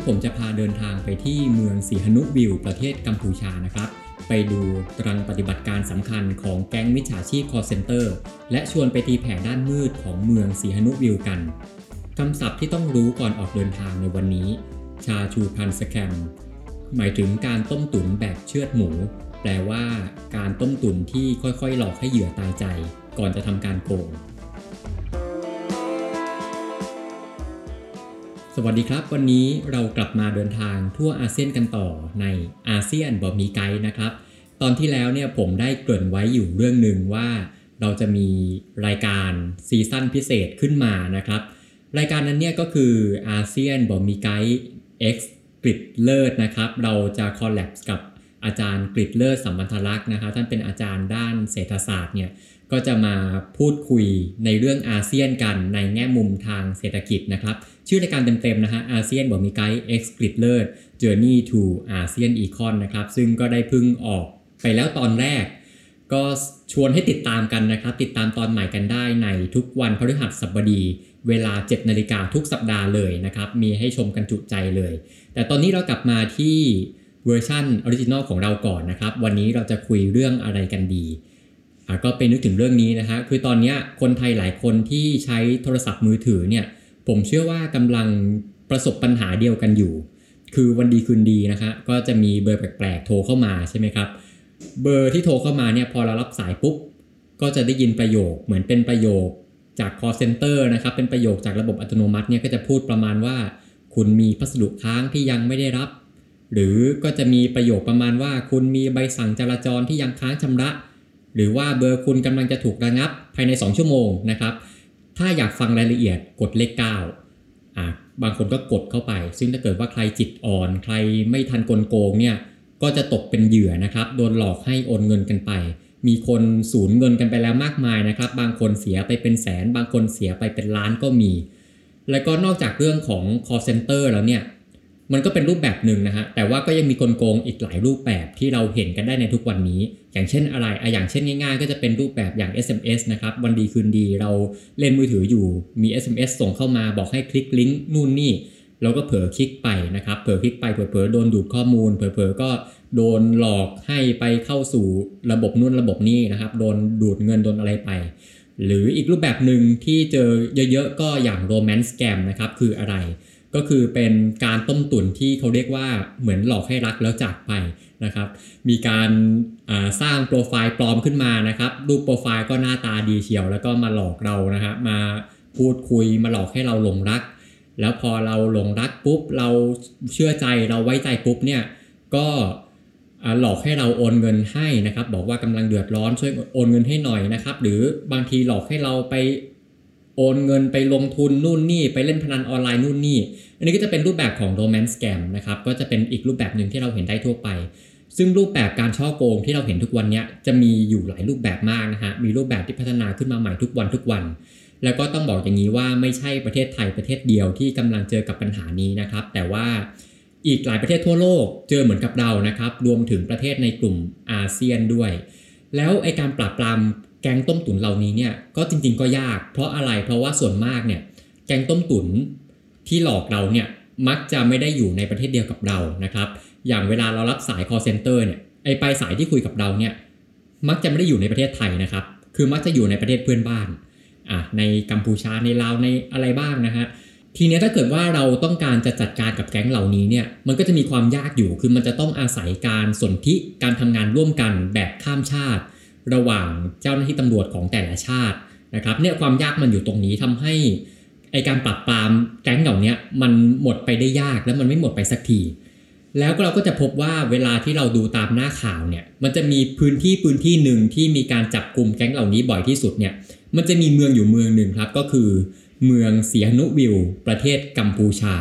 นี้ผมจะพาเดินทางไปที่เมืองสีหนุวิวประเทศกัมพูชานะครับ ไปดูตรังปฏิบัติการสำคัญของแก๊งมิจฉาชีพ call center และชวนไปตีแผ่ด้านมืดของเมืองสีหนุวิวกันคำศัพท์ที่ต้องรู้ก่อนออกเดินทางในวันนี้ ชาชูพันสแคมหมายถึงการต้มตุ๋นแบบเชือดหมู แปลว่า การต้มตุ๋นที่ค่อยๆ หลอกให้เหยื่อตายใจ ก่อนจะทำการโกง วัสดีครับ วันนี้เรากลับมาเดินทางทั่วอาเซียนกันต่อในอาเซียนบ่มีไกด์นะครับ ตอนที่แล้วเนี่ยผมได้เกริ่นไว้อยู่เรื่องหนึ่งว่า เราจะมีรายการซีซั่นพิเศษขึ้นมานะครับ รายการนั้นเนี่ยก็คืออาเซียนบอมีไกด์ X กริดเลิศนะครับ เราจะ collab กับอาจารย์กฤษฎ์เลิศสัมพันธารักษ์นะครับท่านเป็นอาจารย์ด้านเศรษฐศาสตร์เนี่ย ก็จะมาพูดคุยในเรื่องอาเซียนกันในแง่มุมทางเศรษฐกิจนะครับ ชื่อรายการเต็มๆนะฮะอาเซียนบอกมีไกด์ X กริดเลิศ Journey to ASEAN Econ นะครับ ซึ่งก็ได้พึ่งออกไปแล้วตอนแรก ก็ชวนให้ติดตามกันนะครับ ติดตามตอนใหม่กันได้ในทุกวันพฤหัสบดีเวลา 7 นาฬิกาทุกสัปดาห์เลยนะครับ มีให้ชมกันจุใจเลย แต่ตอนนี้เรากลับมาที่เวอร์ชัน original ของเราก่อนนะครับ วันนี้เราจะคุยเรื่องอะไรกันดี ก็เป็นนึกถึงเรื่องนี้นะฮะคือตอนนี้คนไทยหลายคนที่ใช้โทรศัพท์มือถือเนี่ยผมเชื่อว่ากำลังประสบปัญหาเดียวกันอยู่ คือวันดีคืนดีนะคะ ก็จะมีเบอร์แปลกๆ โทรเข้ามาใช่ไหมครับ เบอร์ที่โทรเข้ามาเนี่ยพอเรารับสายปุ๊บ ก็จะได้ยินประโยคเหมือนเป็นประโยคจาก call center นะครับ เป็นประโยคจากระบบอัตโนมัติเนี่ยก็จะพูดประมาณว่า คุณมีพัสดุค้างที่ยังไม่ได้รับ หรือก็จะมีประโยคประมาณว่า คุณมีใบสั่งจราจรที่ยังค้างชำระ หรือว่าเบอร์คุณกำลังจะถูกระงับภายใน 2 ชั่วโมงนะครับ ถ้าอยากฟังรายละเอียดกดเลข9อะบางคนก็กดเข้าไป ซึ่งถ้าเกิดว่าใครจิตอ่อน ใครไม่ทันกลโกงเนี่ยก็จะตกเป็นเหยื่อนะครับ โดนหลอกให้โอนเงินกันไป มีคนสูญเงินกันไปแล้วมากมายนะครับ บางคนเสียไปเป็นแสน บางคนเสียไปเป็นล้านก็มี แล้วก็นอกจากเรื่องของ call center แล้วเนี่ย มันก็เป็นรูปแบบหนึ่งนะฮะ แต่ว่าก็ยังมีกลโกงอีกหลายรูปแบบที่เราเห็นกันได้ในทุกวันนี้ อย่างเช่นอะไรอะอย่างเช่นง่ายๆ ก็จะเป็นรูปแบบอย่าง SMS นะครับ วันดีคืนดีเราเล่นมือถืออยู่ มี SMS ส่งเข้ามาบอกให้คลิกลิงก์นู่นนี่ เราก็เผลอคลิกไปนะครับ เผลอคลิกไป เผลอๆโดนดูดข้อมูล เผลอๆก็โดนหลอกให้ไปเข้าสู่ระบบนู่นระบบนี่นะครับ โดนดูดเงินโดนอะไรไป หรืออีกรูปแบบหนึ่งที่เจอเยอะๆ ก็อย่างโรแมนต์แกมนะครับ คืออะไร ก็คือเป็นการต้มตุ๋นที่เขาเรียกว่าเหมือนหลอกให้รักแล้วจากไปนะครับ มีการสร้างโปรไฟล์ปลอมขึ้นมานะครับ รูปโปรไฟล์ก็หน้าตาดีเชียว แล้วก็มาหลอกเรานะครับมาพูดคุยมาหลอกให้เราหลงรัก แล้วพอเราหลงรักปุ๊บ เราเชื่อใจเราไว้ใจปุ๊บเนี่ยก็หลอกให้เราโอนเงินให้นะครับ บอกว่ากำลังเดือดร้อนช่วยโอนเงินให้หน่อยนะครับ หรือบางทีหลอกให้เราไป โอนเงินไปลงทุนนู่นนี่ไปเล่นพนันออนไลน์นู่นนี่ อันนี้ก็จะเป็นรูปแบบของโรแมนต์แกมนะครับก็จะเป็นอีกรูปแบบหนึ่งที่เราเห็นได้ทั่วไป ซึ่งรูปแบบการช่อโกงที่เราเห็นทุกวันนี้จะมีอยู่หลายรูปแบบมากนะฮะมีรูปแบบที่พัฒนาขึ้นมาใหม่ทุกวันทุกวัน แล้วก็ต้องบอกอย่างนี้ว่าไม่ใช่ประเทศไทยประเทศเดียวที่กำลังเจอกับปัญหานี้นะครับ แต่ว่าอีกหลายประเทศทั่วโลกเจอเหมือนกับเรานะครับรวมถึงประเทศในกลุ่มอาเซียนด้วย แล้วไอการปราบปราม แกงต้มตุ๋นเหล่านี้เนี่ยก็จริง ๆ ก็ยาก เพราะอะไรเพราะว่าส่วนมากเนี่ยแกงต้มตุ๋นที่หลอกเราเนี่ยมักจะไม่ได้อยู่ในประเทศเดียวกับเรานะครับ อย่างเวลาเรารับสาย call center เนี่ยไอปลายสายที่คุยกับเราเนี่ยมักจะไม่ได้อยู่ในประเทศไทยนะครับ คือมักจะอยู่ในประเทศเพื่อนบ้านอะในกัมพูชาในลาวในอะไรบ้างนะฮะทีนี้ถ้าเกิดว่าเราต้องการจะจัดการกับแก๊งเหล่านี้เนี่ยมันก็จะมีความยากอยู่คือมันจะต้องอาศัยการสนธิการทำงานร่วมกันแบบข้ามชาติ ระหว่างเจ้าหน้าที่ตำรวจของแต่ละชาตินะครับเนี่ยความยากมันอยู่ตรงนี้ทำให้ไอการปราบปรามแก๊งเหล่านี้มันหมดไปได้ยากแล้วมันไม่หมดไปสักทีแล้วเราก็จะพบว่าเวลาที่เราดูตามหน้าข่าวเนี่ยมันจะมีพื้นที่พื้นที่หนึ่งที่มีการจับกลุ่มแก๊งเหล่านี้บ่อยที่สุดเนี่ยมันจะมีเมืองอยู่เมืองหนึ่งครับก็คือ เมืองสีหนุวิลล์ประเทศกัมพูชา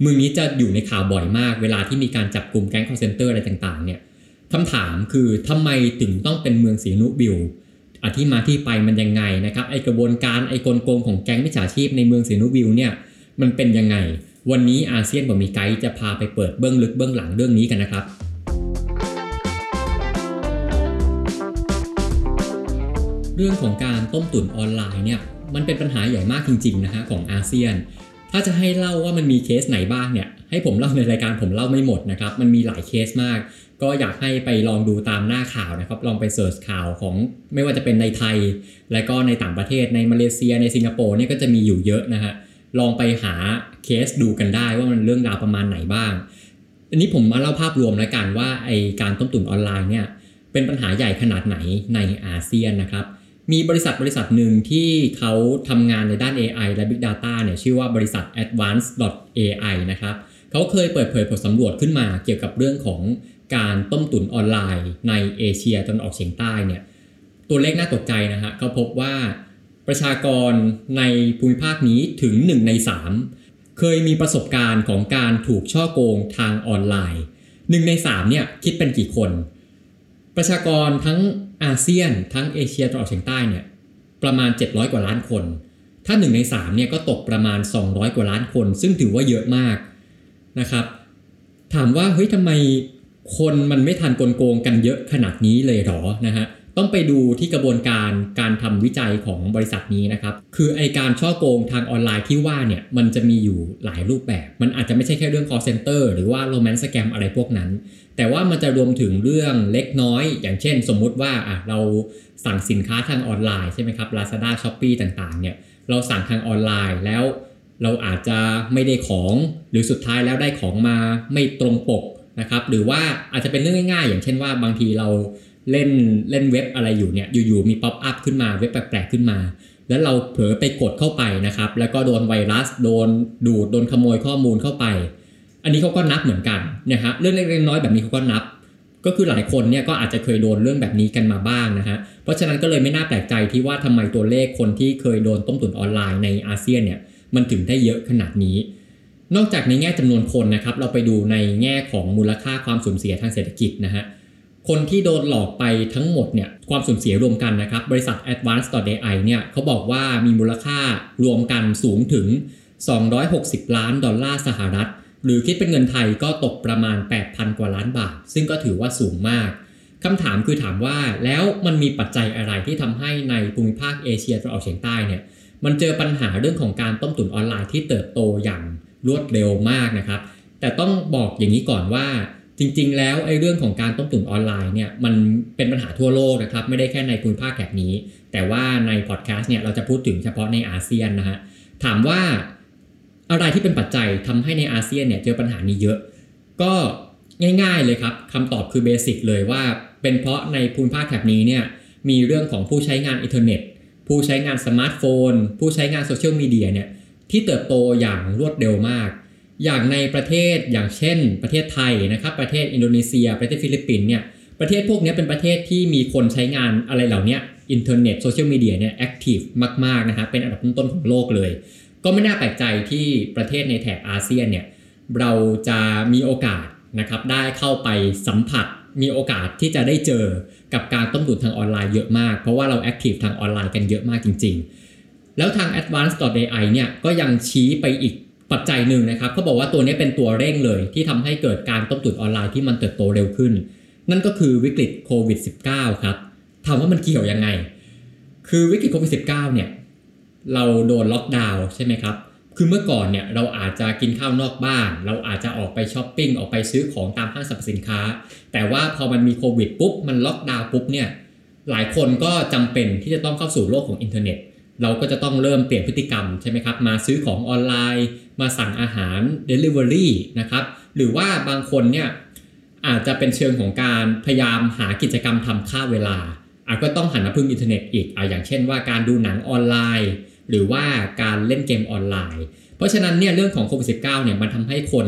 เมืองนี้จะอยู่ในข่าวบ่อยมาก เวลาที่มีการจับกลุ่มแก๊งคอร์เซนเตอร์อะไรต่างๆเนี่ย คำถามคือทำไมถึงต้องเป็นเมืองสีนุวิวอธิมาที่ไปมันยังไงนะครับไอกระบวนการไอกลโกงของแก๊งมิจฉาชีพในเมืองสีนุวิวเนี่ยมันเป็นยังไง วันนี้อาเซียนบอมีไกด์จะพาไปเปิดเบื้องลึกเบื้องหลังเรื่องนี้กันนะครับเรื่องของการต้มตุ๋นออนไลน์เนี่ยมันเป็นปัญหาใหญ่มากจริงๆนะฮะของอาเซียน ถ้าจะให้เล่าว่ามันมีเคสไหนบ้างเนี่ยให้ผมเล่าในรายการผมเล่าไม่หมดนะครับมันมีหลายเคสมาก ก็อยากให้ไปลองดูตามหน้าข่าวนะครับ ลองไปเสิร์ชข่าวของไม่ว่าจะเป็นในไทย และก็ในต่างประเทศในมาเลเซียในสิงคโปร์เนี่ยก็จะมีอยู่เยอะนะฮะลองไปหาเคสดูกันได้ว่ามันเรื่องราวประมาณไหนบ้าง อันนี้ผมมาเล่าภาพรวมแล้วกันว่าไอการต้มตุ๋นออนไลน์เนี่ยเป็นปัญหาใหญ่ขนาดไหนในอาเซียนนะครับ มีบริษัทบริษัทหนึ่งที่เขาทำงานในด้าน AI และ Big Data เนี่ยชื่อว่าบริษัท Advanced.ai นะครับเขาเคยเปิดเผยผลสำรวจขึ้นมาเกี่ยวกับเรื่องของการต้มตุ๋นออนไลน์ในเอเชียตะวันออกเฉียงใต้เนี่ยตัวเลขน่าตกใจนะฮะเขาพบว่าประชากรในภูมิภาคนี้ถึง 1 ใน 3 เคยมีประสบการณ์ของการถูกช่อโกงทางออนไลน์ 1 ใน 3 เนี่ยคิดเป็นกี่คน ประชากรทั้ง อาเซียนทั้งเอเชียตะวันออกเฉียงใต้เนี่ยประมาณ 700 กว่าล้านคน ถ้า 1 ใน 3เนี่ยก็ตกประมาณ 200 กว่าล้านคน ซึ่งถือว่าเยอะมากนะครับ ถามว่าเฮ้ยทำไมคนมันไม่ทันกลโกงกันเยอะขนาดนี้เลยหรอนะฮะ ต้องไปดูที่กระบวนการการทำวิจัยของบริษัทนี้นะครับ คือไอการช่อโกงทางออนไลน์ที่ว่าเนี่ยมันจะมีอยู่หลายรูปแบบ มันอาจจะไม่ใช่แค่เรื่อง call center หรือว่า romance scam อะไรพวกนั้น แต่ว่ามันจะรวมถึงเรื่องเล็กน้อย อย่างเช่น สมมุติว่าอะเราสั่งสินค้าทางออนไลน์ใช่ไหมครับ Lazada Shopee ต่างๆเนี่ยเราสั่งทางออนไลน์แล้วเราอาจจะไม่ได้ของหรือสุดท้ายแล้วได้ของมาไม่ตรงปกนะครับหรือว่าอาจจะเป็นเรื่องง่ายๆ อย่างเช่นว่าบางทีเรา เล่นเล่นเว็บอะไรอยู่เนี่ยอยู่ๆมี pop-up ขึ้นมาเว็บแปลกๆขึ้นมา แล้วเราเผลอไปกดเข้าไปนะครับ แล้วก็โดนไวรัสโดนดูดโดนขโมยข้อมูลเข้าไป อันนี้เขาก็นับเหมือนกันนะฮะเรื่องเล็กๆน้อยๆแบบนี้เขาก็นับ ก็คือหลายคนเนี่ยก็อาจจะเคยโดนเรื่องแบบนี้กันมาบ้างนะฮะเพราะฉะนั้นก็เลยไม่น่าแปลกใจที่ว่าทำไมตัวเลขคนที่เคยโดนต้มตุ๋นออนไลน์ในอาเซียนเนี่ยมันถึงได้เยอะขนาดนี้ นอกจากในแง่จำนวนคนนะครับเราไปดูในแง่ของมูลค่าความสูญเสียทางเศรษฐกิจนะฮะ คนที่โดนหลอกไปทั้งหมดเนี่ยความสูญเสียรวมกันนะครับ บริษัท Advanced.ai เนี่ยเขาบอกว่ามีมูลค่ารวมกันสูงถึง 260 ล้านดอลลาร์สหรัฐ หรือคิดเป็นเงินไทยก็ตกประมาณ 8,000 กว่าล้านบาท ซึ่งก็ถือว่าสูงมากคำถามคือถามว่าแล้วมันมีปัจจัยอะไรที่ทำให้ในภูมิภาคเอเชียตะวันออกเฉียงใต้เนี่ยมันเจอปัญหาเรื่องของการต้มตุ๋นออนไลน์ที่เติบโตอย่างรวดเร็วมากนะครับ แต่ต้องบอกอย่างนี้ก่อนว่า จริงๆ แล้วไอ้เรื่องของการต้มตุ๋นออนไลน์เนี่ยมันเป็นปัญหาทั่วโลกนะครับไม่ได้แค่ในภูมิภาคแถบนี้ แต่ว่าในพอดแคสต์เนี่ยเราจะพูดถึงเฉพาะในอาเซียนนะฮะถามว่าอะไรที่เป็นปัจจัยทำให้ในอาเซียนเนี่ยเจอปัญหานี้เยอะ ก็ง่ายๆเลยครับคำตอบคือ basic เลยว่า เป็นเพราะในภูมิภาคแถบนี้เนี่ยมีเรื่องของผู้ใช้งานอินเทอร์เน็ต ผู้ใช้งานสมาร์ทโฟน ผู้ใช้งานโซเชียลมีเดียเนี่ยที่เติบโตอย่างรวดเร็วมาก อย่างในประเทศอย่างเช่น ประเทศไทยนะครับ ประเทศอินโดนีเซีย ประเทศฟิลิปปินส์เนี่ยประเทศพวกนี้เป็นประเทศที่มีคนใช้งานอะไรเหล่านี้อินเทอร์เน็ตโซเชียลมีเดียเนี่ย active มากๆนะฮะเป็นอันดับต้นๆของโลกเลย ก็ไม่น่าแปลกใจที่ประเทศในแถบอาเซียนเนี่ยเราจะมีโอกาสนะครับได้เข้าไปสัมผัสมีโอกาสที่จะได้เจอกับการต้มตุ๋นทางออนไลน์เยอะมาก เพราะว่าเรา active ทางออนไลน์กันเยอะมากจริง ๆ แล้วทาง Advanced.ai เนี่ยก็ยังชี้ไปอีก ปัจจัยหนึ่งนะครับเขาบอกว่าตัวนี้เป็นตัวเร่งเลยที่ทำให้เกิดการต้มตุ๋นออนไลน์ที่มันเติบโตเร็วขึ้น นั่นก็คือวิกฤตโควิด -19 ครับถามว่ามันเกี่ยวยังไง คือวิกฤตโควิด -19 เนี่ยเราโดนล็อกดาวน์ใช่ไหมครับ คือเมื่อก่อนเนี่ยเราอาจจะกินข้าวนอกบ้าน เราอาจจะออกไปช้อปปิ้งออกไปซื้อของตามห้างสรรพสินค้า แต่ว่าพอมันมีโควิดปุ๊บมันล็อกดาวน์ปุ๊บเนี่ยหลายคนก็จำเป็นที่จะต้องเข้าสู่โลกของอินเทอร์เน็ต เราก็จะต้องเริ่มเปลี่ยนพฤติกรรมใช่ไหมครับ มาซื้อของออนไลน์ มาสั่งอาหาร Delivery นะครับ หรือว่าบางคนเนี่ยอาจจะเป็นเชิงของการพยายามหากิจกรรมทำฆ่าเวลาอาจก็ต้องหันมาพึ่งอินเทอร์เน็ตอีกอะอย่างเช่นว่าการดูหนังออนไลน์ หรือว่าการเล่นเกมออนไลน์ เพราะฉะนั้นเนี่ยเรื่องของโควิด -19 เนี่ยมันทำให้คน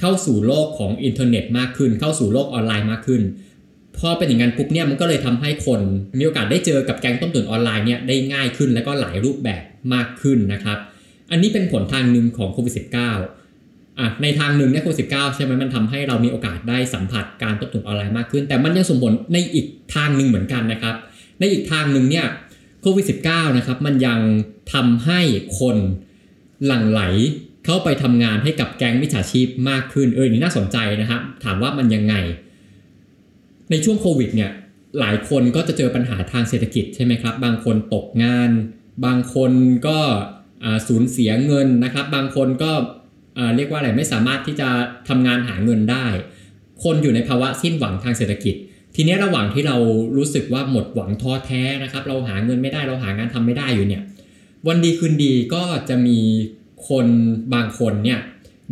เข้าสู่โลกของอินเทอร์เน็ตมากขึ้น เข้าสู่โลกออนไลน์มากขึ้นพอเป็นอย่างนั้นปุ๊บเนี่ยมันก็เลยทำให้คนมีโอกาสได้เจอกับแก๊งต้มตุ๋นออนไลน์เนี่ยได้ง่ายขึ้น แล้วก็หลายรูปแบบมากขึ้นนะครับ อันนี้เป็นผลทางหนึ่งของโควิด -19 อะในทางหนึ่งเนี่ยโควิด -19 ใช่ไหมมันทำให้เรามีโอกาสได้สัมผัสการตบถุนออนไลน์มากขึ้น แต่มันยังส่งผลในอีกทางหนึ่งเหมือนกันนะครับ ในอีกทางหนึ่งเนี่ยโควิด -19 นะครับมันยังทำให้คนหลั่งไหลเข้าไปทำงานให้กับแก๊งมิจฉาชีพมากขึ้นเออนี่น่าสนใจนะครับถามว่ามันยังไง ในช่วงโควิดเนี่ยหลายคนก็จะเจอปัญหาทางเศรษฐกิจใช่ไหมครับ บางคนตกงาน บางคนก็ สูญเสียเงินนะครับ บางคนก็เรียกว่าอะไรไม่สามารถที่จะทำงานหาเงินได้ คนอยู่ในภาวะสิ้นหวังทางเศรษฐกิจ ทีนี้ระหว่างที่เรารู้สึกว่าหมดหวังท้อแท้นะครับ เราหาเงินไม่ได้เราหางานทำไม่ได้อยู่เนี่ยวันดีคืนดีก็จะมีคนบางคนเนี่ย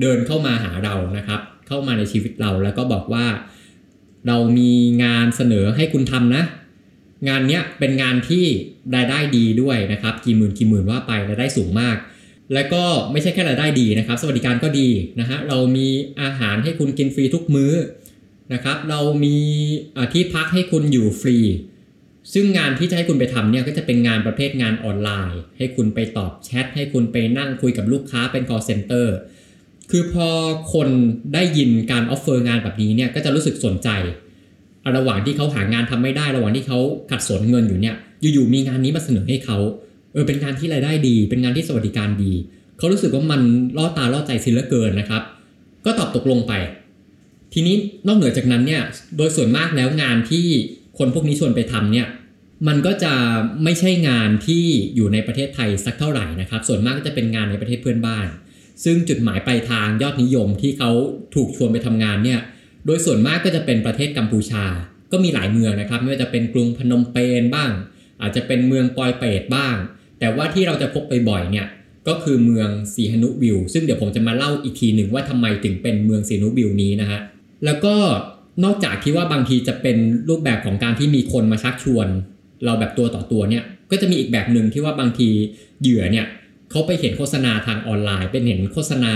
เดินเข้ามาหาเรานะครับ เข้ามาในชีวิตเราแล้วก็บอกว่า เรามีงานเสนอให้คุณทำนะ งานเนี้ยเป็นงานที่รายได้ดีด้วยนะครับกี่หมื่นกี่หมื่นว่าไปรายได้สูงมาก แล้วก็ไม่ใช่แค่รายได้ดีนะครับ สวัสดิการก็ดีนะฮะเรามีอาหารให้คุณกินฟรีทุกมื้อนะครับ เรามีที่พักให้คุณอยู่ฟรี ซึ่งงานที่จะให้คุณไปทำเนี่ยก็จะเป็นงานประเภทงานออนไลน์ ให้คุณไปตอบแชทให้คุณไปนั่งคุยกับลูกค้าเป็น call center คือพอคนได้ยินการออฟเฟอร์งานแบบนี้เนี่ยก็จะรู้สึกสนใจ ระหว่างที่เขาหางานทำไม่ได้ ระหว่างที่เขาขัดสนเงินอยู่เนี่ย อยู่ๆมีงานนี้มาเสนอให้เขาเออเป็นงานที่รายได้ดี เป็นงานที่สวัสดิการดี เขารู้สึกว่ามันล่อตาล่อใจสิเหลือเกินนะครับ ก็ตอบตกลงไป ทีนี้นอกเหนือจากนั้นเนี่ยโดยส่วนมากแล้วงานที่คนพวกนี้ชวนไปทำเนี่ยมันก็จะไม่ใช่งานที่อยู่ในประเทศไทยสักเท่าไหร่นะครับ ส่วนมากก็จะเป็นงานในประเทศเพื่อนบ้าน ซึ่งจุดหมายปลายทางยอดนิยมที่เขาถูกชวนไปทำงานเนี่ย โดยส่วนมากก็จะเป็นประเทศกัมพูชา ก็มีหลายเมืองนะครับ ไม่ว่าจะเป็นกรุงพนมเปญบ้าง อาจจะเป็นเมืองปอยเปตบ้าง แต่ว่าที่เราจะพบไปบ่อยเนี่ยก็คือเมืองสีหนุบิลซึ่งเดี๋ยวผมจะมาเล่าอีกทีหนึ่งว่าทำไมถึงเป็นเมืองสีหนุบิลนี้นะฮะแล้วก็นอกจากที่ว่าบางทีจะเป็นรูปแบบของการที่มีคนมาชักชวน เราแบบตัวต่อตัวเนี่ยก็จะมีอีกแบบหนึ่งที่ว่าบางทีเหยื่อเนี่ยเขาไปเห็นโฆษณาทางออนไลน์ เป็นเห็นโฆษณา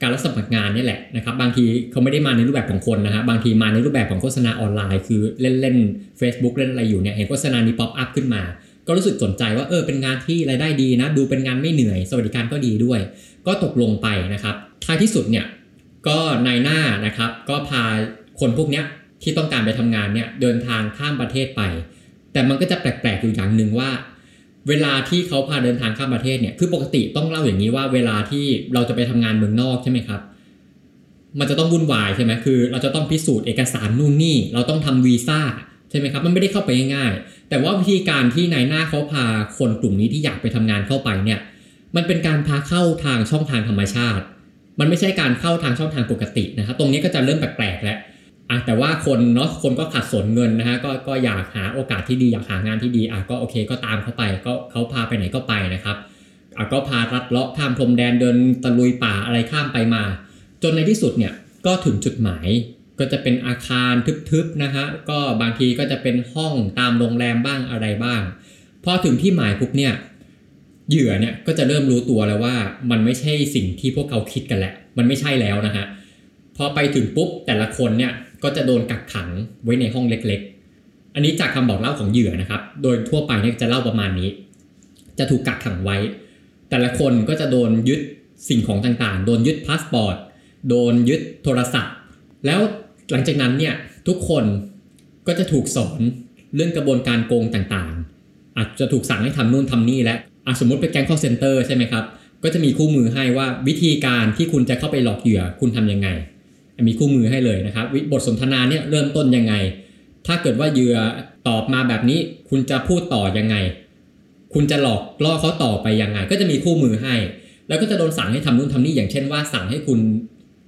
การรับสมัครงานนี่แหละนะครับบางทีเขาไม่ได้มาในรูปแบบของคนนะฮะบางทีมาในรูปแบบของโฆษณาออนไลน์ คือเล่นเล่น Facebook เล่นอะไรอยู่เนี่ยเห็นโฆษณานี้ pop-up ขึ้นมา ก็รู้สึกสนใจว่าเออเป็นงานที่รายได้ดีนะ ดูเป็นงานไม่เหนื่อย สวัสดิการก็ดีด้วย ก็ตกลงไปนะครับท้ายที่สุดเนี่ยก็นายหน้านะครับก็พาคนพวกเนี้ยที่ต้องการไปทำงานเนี่ยเดินทางข้ามประเทศไป แต่มันก็จะแปลกๆอยู่อย่างหนึ่งว่า เวลาที่เขาพาเดินทางข้ามประเทศเนี่ยคือปกติต้องเล่าอย่างนี้ว่าเวลาที่เราจะไปทำงานเมืองนอกใช่ไหมครับ มันจะต้องวุ่นวายใช่ไหมคือ เราจะต้องพิสูจน์เอกสารนู่นนี่ เราต้องทำวีซ่าใช่ไหมครับมันไม่ได้เข้าไปง่ายๆแต่ว่าวิธีการที่นายหน้าเขาพาคนกลุ่มนี้ที่อยากไปทำงานเข้าไปเนี่ยมันเป็นการพาเข้าทางช่องทางธรรมชาติ มันไม่ใช่การเข้าทางช่องทางปกตินะครับตรงนี้ก็จะเริ่มแปลกๆแล้ว อะแต่ว่าคนเนาะคนก็ขัดสนเงินนะฮะก็ก็อยากหาโอกาสที่ดีอยากหางานที่ดีอะก็โอเคก็ตามเขาไปก็เขาพาไปไหนก็ไปนะครับอะก็พารัดเลาะข้ามพรมแดนเดินตะลุยป่าอะไรข้ามไปมา จนในที่สุดเนี่ยก็ถึงจุดหมายก็จะเป็นอาคารทึบๆนะฮะก็บางทีก็จะเป็นห้องตามโรงแรมบ้างอะไรบ้างพอถึงที่หมายปุ๊บเนี่ยเหยื่อเนี่ยก็จะเริ่มรู้ตัวแล้วว่ามันไม่ใช่สิ่งที่พวกเขาคิดกันแหละ มันไม่ใช่แล้วนะฮะพอไปถึงปุ๊บแต่ละคนเนี่ย ก็จะโดนกักขังไว้ในห้องเล็กๆ อันนี้จากคำบอกเล่าของเหยื่อนะครับ โดยทั่วไปเนี่ยจะเล่าประมาณนี้ จะถูกกักขังไว้ แต่ละคนก็จะโดนยึดสิ่งของต่างๆ โดนยึดพาสปอร์ต โดนยึดโทรศัพท์ แล้วหลังจากนั้นเนี่ยทุกคนก็จะถูกสอนเรื่องกระบวนการโกงต่างๆ อาจจะถูกสั่งให้ทำนู่นทำนี่และสมมติเป็นแก๊ง call center ใช่ไหมครับ ก็จะมีคู่มือให้ว่าวิธีการที่คุณจะเข้าไปหลอกเหยื่อคุณทำยังไง มีคู่มือให้เลยนะครับบทสนทนาเนี่ยเริ่มต้นยังไง ถ้าเกิดว่าเหยื่อตอบมาแบบนี้ คุณจะพูดต่อยังไง คุณจะหลอกล่อเขาต่อไปยังไง ก็จะมีคู่มือให้ แล้วก็จะโดนสั่งให้ทำนู่นทำนี่อย่างเช่นว่าสั่งให้คุณ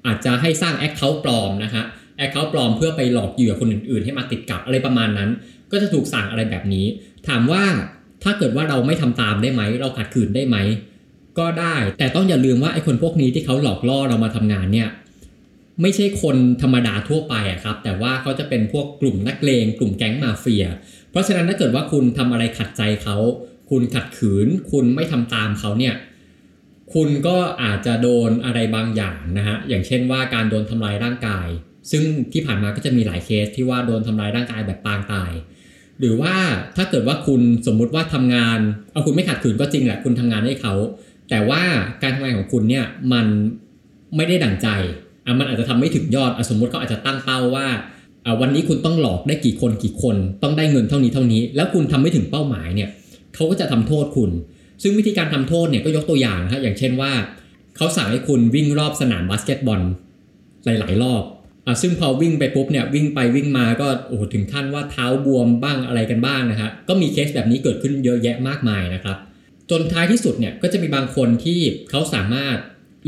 อาจจะให้สร้าง account ปลอมนะฮะ account ปลอมเพื่อไปหลอกเหยื่อคนอื่นๆ ให้มาติดกับอะไรประมาณนั้น ก็จะถูกสั่งอะไรแบบนี้ ถามว่าถ้าเกิดว่าเราไม่ทำตามได้ไหม เราขัดขืนได้ไหม ก็ได้ แต่ต้องอย่าลืมว่าไอ้คนพวกนี้ที่เขาหลอกล่อเรามาทำงานเนี่ย ไม่ใช่คนธรรมดาทั่วไปอะครับ แต่ว่าเขาจะเป็นพวกกลุ่มนักเลงกลุ่มแก๊งมาเฟีย เพราะฉะนั้นถ้าเกิดว่าคุณทำอะไรขัดใจเขา คุณขัดขืน คุณไม่ทำตามเขาเนี่ย คุณก็อาจจะโดนอะไรบางอย่างนะฮะ อย่างเช่นว่าการโดนทำลายร่างกาย ซึ่งที่ผ่านมาก็จะมีหลายเคสที่ว่าโดนทำลายร่างกายแบบปางตาย หรือว่าถ้าเกิดว่าคุณสมมุติว่าทำงาน เอาคุณไม่ขัดขืนก็จริงแหละ คุณทำงานให้เขา แต่ว่าการทำงานของคุณเนี่ยมันไม่ได้ดั่งใจ อะมันอาจจะทำไม่ถึงยอดอะสมมติเขาอาจจะตั้งเป้าว่าอะวันนี้คุณต้องหลอกได้กี่คนกี่คน ต้องได้เงินเท่านี้เท่านี้ แล้วคุณทำไม่ถึงเป้าหมายเนี่ยเขาก็จะทำโทษคุณ ซึ่งวิธีการทำโทษเนี่ยก็ยกตัวอย่างนะฮะอย่างเช่นว่าเขาสั่งให้คุณวิ่งรอบสนามบาสเกตบอลหลาย ๆ รอบอะซึ่งพอวิ่งไปปุ๊บเนี่ยวิ่งไปวิ่งมาก็โอ้โหถึงขั้นว่าเท้าบวมบ้างอะไรกันบ้างนะฮะก็มีเคสแบบนี้เกิดขึ้นเยอะแยะมากมายนะครับ จนท้ายที่สุดเนี่ยก็จะมีบางคนที่เขาสามารถ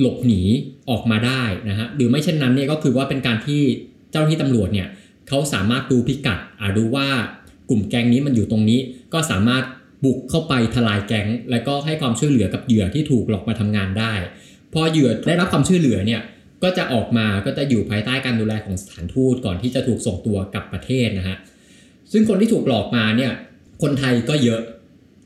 หลบหนีออกมาได้นะฮะหรือไม่เช่นนั้นเนี่ยก็คือว่าเป็นการที่เจ้าหน้าที่ตำรวจเนี่ยเขาสามารถดูพิกัดอ่าดูว่ากลุ่มแก๊งนี้มันอยู่ตรงนี้ ก็สามารถบุกเข้าไปทลายแก๊ง แล้วก็ให้ความช่วยเหลือกับเหยื่อที่ถูกหลอกมาทำงานได้ พอเหยื่อได้รับความช่วยเหลือเนี่ยก็จะออกมาก็จะอยู่ภายใต้การดูแลของสถานทูตก่อนที่จะถูกส่งตัวกลับประเทศนะฮะซึ่งคนที่ถูกหลอกมาเนี่ยคนไทยก็เยอะ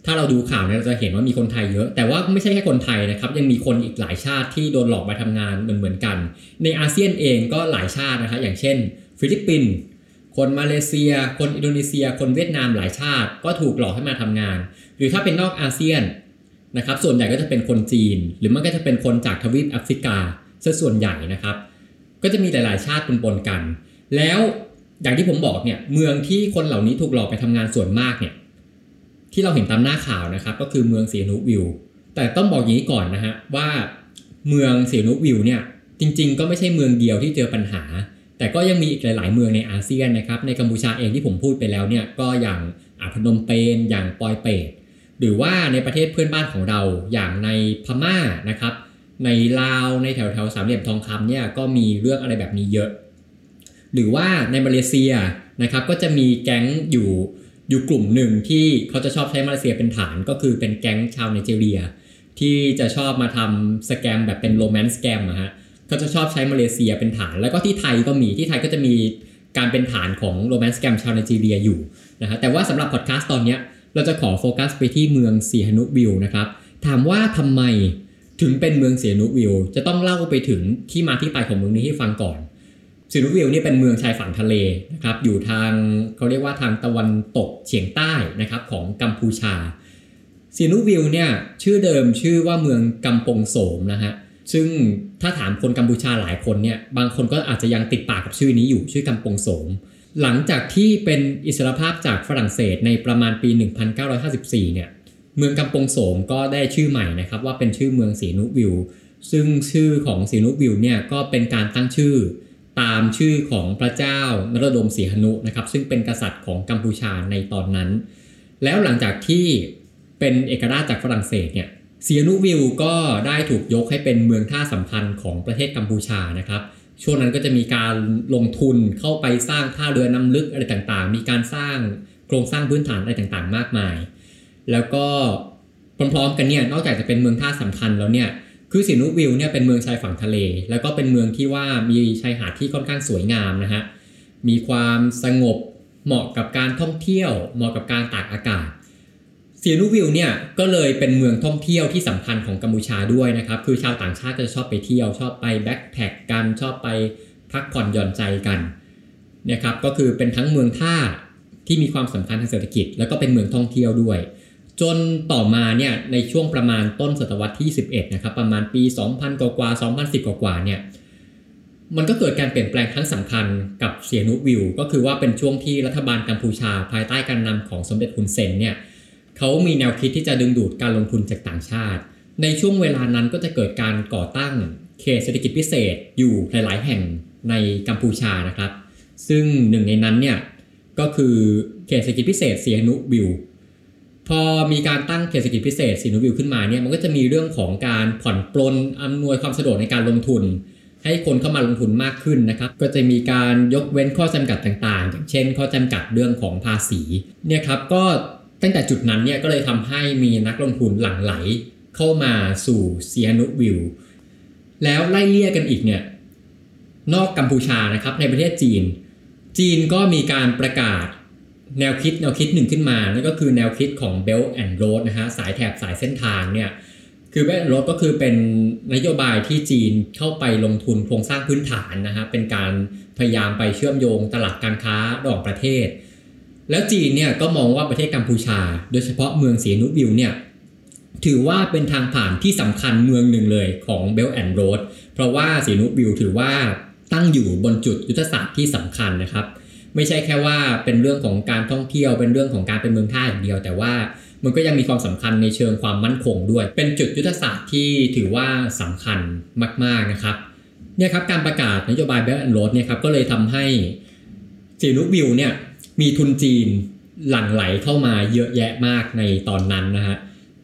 ถ้าเราดูข่าวเนี่ยเราจะเห็นว่ามีคนไทยเยอะ แต่ว่าไม่ใช่แค่คนไทยนะครับ ยังมีคนอีกหลายชาติที่โดนหลอกมาทำงานเหมือนเหมือนกัน ในอาเซียนเองก็หลายชาตินะครับอย่างเช่น ฟิลิปปินส์คนมาเลเซีย คนอินโดนีเซีย คนเวียดนามหลายชาติ ก็ถูกหลอกให้มาทำงาน หรือถ้าเป็นนอกอาเซียนนะครับส่วนใหญ่ก็จะเป็นคนจีน หรือมันก็จะเป็นคนจากทวีปแอฟริกาซะส่วนใหญ่นะครับ ก็จะมีหลาย ๆ ชาติปนๆกัน แล้วอย่างที่ผมบอกเนี่ยเมืองที่คนเหล่านี้ถูกหลอกไปทำงานส่วนมากเนี่ย ที่เราเห็นตามหน้าข่าวนะครับ ก็คือเมืองสีหนุวิลล์ แต่ต้องบอกอย่างนี้ก่อนนะฮะว่าเมืองเสียนุวิวเนี่ยจริง ๆ ก็ไม่ใช่เมืองเดียวที่เจอปัญหา แต่ก็ยังมีอีกหลาย ๆ เมืองในอาเซียนนะครับในกัมพูชาเองที่ผมพูดไปแล้วเนี่ยก็อย่างอาพนมเปญอย่างปอยเปตหรือว่าในประเทศเพื่อนบ้านของเราอย่างในพม่านะครับ ในลาวในแถวแถวๆสามเหลี่ยมทองคำเนี่ยก็มีเรื่องอะไรแบบนี้เยอะ หรือว่าในมาเลเซียนะครับก็จะมีแก๊งอยู่ อยู่กลุ่มหนึ่งที่เขาจะชอบใช้มาเลเซียเป็นฐานก็คือเป็นแก๊งชาวไนจีเรีย ที่จะชอบมาทำสแกมแบบเป็นโรแมนต์สแกมอะฮะเขาจะชอบใช้มาเลเซียเป็นฐาน แล้วก็ที่ไทยก็มีที่ไทยก็จะมีการเป็นฐานของโรแมนต์สแกมชาวไนจีเรียอยู่นะฮะแต่ว่าสำหรับพอดแคสต์ตอนเนี้ยเราจะขอโฟกัสไปที่เมืองเสีฮนุวิวนะครับถามว่าทำไมถึงเป็นเมืองเสียนุวิวจะต้องเล่าไปถึงที่มาที่ไปของเมืองนี้ให้ฟังก่อน เสียนุวิวนี่เป็นเมืองชายฝั่งทะเลนะครับอยู่ทางเขาเรียกว่าทางตะวันตกเฉียงใต้นะครับของกัมพูชาเสีนุวิวเนี่ยชื่อเดิมชื่อว่าเมืองกัมปงโสมนะฮะซึ่งถ้าถามคนกัมพูชาหลายคนเนี่ยบางคนก็อาจจะยังติดปากกับชื่อนี้อยู่ชื่อกัมปงโสม หลังจากที่เป็นอิสรภาพจากฝรั่งเศสในประมาณปี 1954 เนี่ยเมืองกำปงโสมก็ได้ชื่อใหม่นะครับว่าเป็นชื่อเมืองสีนุวิวซึ่งชื่อของสีนุวิวเนี่ยก็เป็นการตั้งชื่อ ตามชื่อของพระเจ้านรดมสีหนุนะครับซึ่งเป็นกษัตริย์ของกัมพูชาในตอนนั้น แล้วหลังจากที่เป็นเอกราชจากฝรั่งเศสเนี่ยสีนุวิวก็ได้ถูกยกให้เป็นเมืองท่าสำคัญของประเทศกัมพูชานะครับ ช่วงนั้นก็จะมีการลงทุนเข้าไปสร้างท่าเรือน้ำลึกอะไรต่างๆ มีการสร้างโครงสร้างพื้นฐานอะไรต่างๆ มากมาย แล้วก็พร้อมๆกันเนี่ยนอกจากจะเป็นเมืองท่าสำคัญแล้วเนี่ย คือสินุวิวเนี่ยเป็นเมืองชายฝั่งทะเล แล้วก็เป็นเมืองที่ว่ามีชายหาดที่ค่อนข้างสวยงามนะฮะมีความสงบเหมาะกับการท่องเที่ยว เหมาะกับการตากอากาศสินุวิวเนี่ยก็เลยเป็นเมืองท่องเที่ยวที่สำคัญของกัมพูชาด้วยนะครับ คือชาวต่างชาติจะชอบไปเที่ยว ชอบไปแบ็คแพคกันชอบไปพักผ่อนหย่อนใจกันเนี่ยครับก็คือเป็นทั้งเมืองท่าที่มีความสำคัญทางเศรษฐกิจ แล้วก็เป็นเมืองท่องเที่ยวด้วย จนต่อมาเนี่ยในช่วงประมาณต้นศตวรรษที่ 11นะครับประมาณปี 2000 กว่ากว่า2010 กว่ากว่าเนี่ยมันก็เกิดการเปลี่ยนแปลงครั้งสำคัญกับเสียนุวิว ก็คือว่าเป็นช่วงที่รัฐบาลกัมพูชา ภายใต้การนำของสมเด็จฮุนเซนเนี่ยเขามีแนวคิดที่จะดึงดูดการลงทุนจากต่างชาติ ในช่วงเวลานั้นก็จะเกิดการก่อตั้งเขตเศรษฐกิจพิเศษอยู่หลาย ๆ แห่งในกัมพูชานะครับ ซึ่งหนึ่งในนั้นเนี่ยก็คือเขตเศรษฐกิจพิเศษเสียนุวิว พอมีการตั้งเขตเศรษฐกิจพิเศษสีนูวิวขึ้นมาเนี่ยมันก็จะมีเรื่องของการผ่อนปลนอำนวยความสะดวกในการลงทุน ให้คนเข้ามาลงทุนมากขึ้นนะครับ ก็จะมีการยกเว้นข้อจำกัดต่างๆ อย่างเช่น ข้อจำกัดเรื่องของภาษีเนี่ยครับก็ตั้งแต่จุดนั้นเนี่ยก็เลยทำให้มีนักลงทุนหลั่งไหล เข้ามาสู่เซียนุวิวแล้วไล่เลี่ยกันอีกเนี่ยนอกกัมพูชานะครับในประเทศจีน จีนก็มีการประกาศ แนวคิดแนวคิดหนึ่งขึ้นมา นั่นก็คือแนวคิดของ Belt and Road นะฮะสายแถบสายเส้นทางเนี่ยคือ Belt and Road ก็คือเป็นนโยบายที่จีนเข้าไปลงทุนโครงสร้างพื้นฐานนะฮะเป็นการพยายามไปเชื่อมโยงตลาดการค้าระหว่างประเทศ แล้วจีนเนี่ยก็มองว่าประเทศกัมพูชา โดยเฉพาะเมืองสีนุวิวเนี่ยถือว่าเป็นทางผ่านที่สำคัญเมืองหนึ่งเลยของเบลแอนด์โรดเพราะว่าสีนุวิวถือว่าตั้งอยู่บนจุดยุทธศาสตร์ที่สำคัญนะครับ ไม่ใช่แค่ว่าเป็นเรื่องของการท่องเที่ยว เป็นเรื่องของการเป็นเมืองท่าอย่างเดียว แต่ว่ามันก็ยังมีความสำคัญในเชิงความมั่นคงด้วย เป็นจุดยุทธศาสตร์ที่ถือว่าสำคัญมาก ๆนะครับเนี่ยครับการประกาศนโยบายเบลแอนด์โรดเนี่ยครับก็เลยทำให้สีนุวิวเนี่ยมีทุนจีนหลั่งไหลเข้ามาเยอะแยะมากในตอนนั้นนะฮะ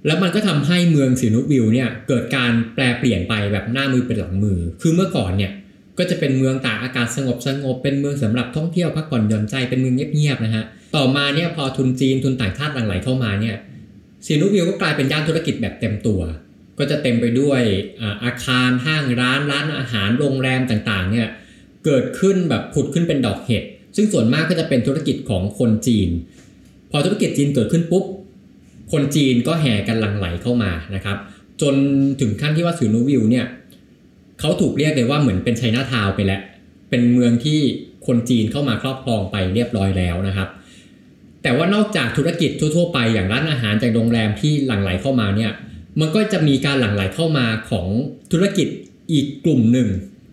แล้วมันก็ทำให้เมืองสินุวิวเนี่ยเกิดการแปลเปลี่ยนไปแบบหน้ามือเป็นหลังมือ คือเมื่อก่อนเนี่ย ก็จะเป็นเมืองตากอากาศสงบสงบเป็นเมืองสำหรับท่องเที่ยวพักผ่อนหย่อนใจเป็นเมืองเงียบๆนะฮะต่อมาเนี่ยพอทุนจีนทุนต่างชาติหลั่งไหลเข้ามาเนี่ยสินุวิวก็กลายเป็นย่านธุรกิจแบบเต็มตัว ก็จะเต็มไปด้วยอาคารห้างร้านร้านอาหารโรงแรมต่างๆเนี่ยเกิดขึ้นแบบผุดขึ้นเป็นดอกเห็ดซึ่งส่วนมากก็จะเป็นธุรกิจของคนจีน พอธุรกิจจีนเกิดขึ้นปุ๊บคนจีนก็แห่กันหลั่งไหลเข้ามานะครับจนถึงขั้นที่ว่าสินูวิวเนี่ย เขาถูกเรียกเลยว่าเหมือนเป็นไชน่าทาวไปแล้ว เป็นเมืองที่คนจีนเข้ามาครอบครองไปเรียบร้อยแล้วนะครับ แต่ว่านอกจากธุรกิจทั่วๆไปอย่างร้านอาหารจากโรงแรมที่หลั่งไหลเข้ามาเนี่ยมันก็จะมีการหลั่งไหลเข้ามาของธุรกิจอีกกลุ่มหนึ่ง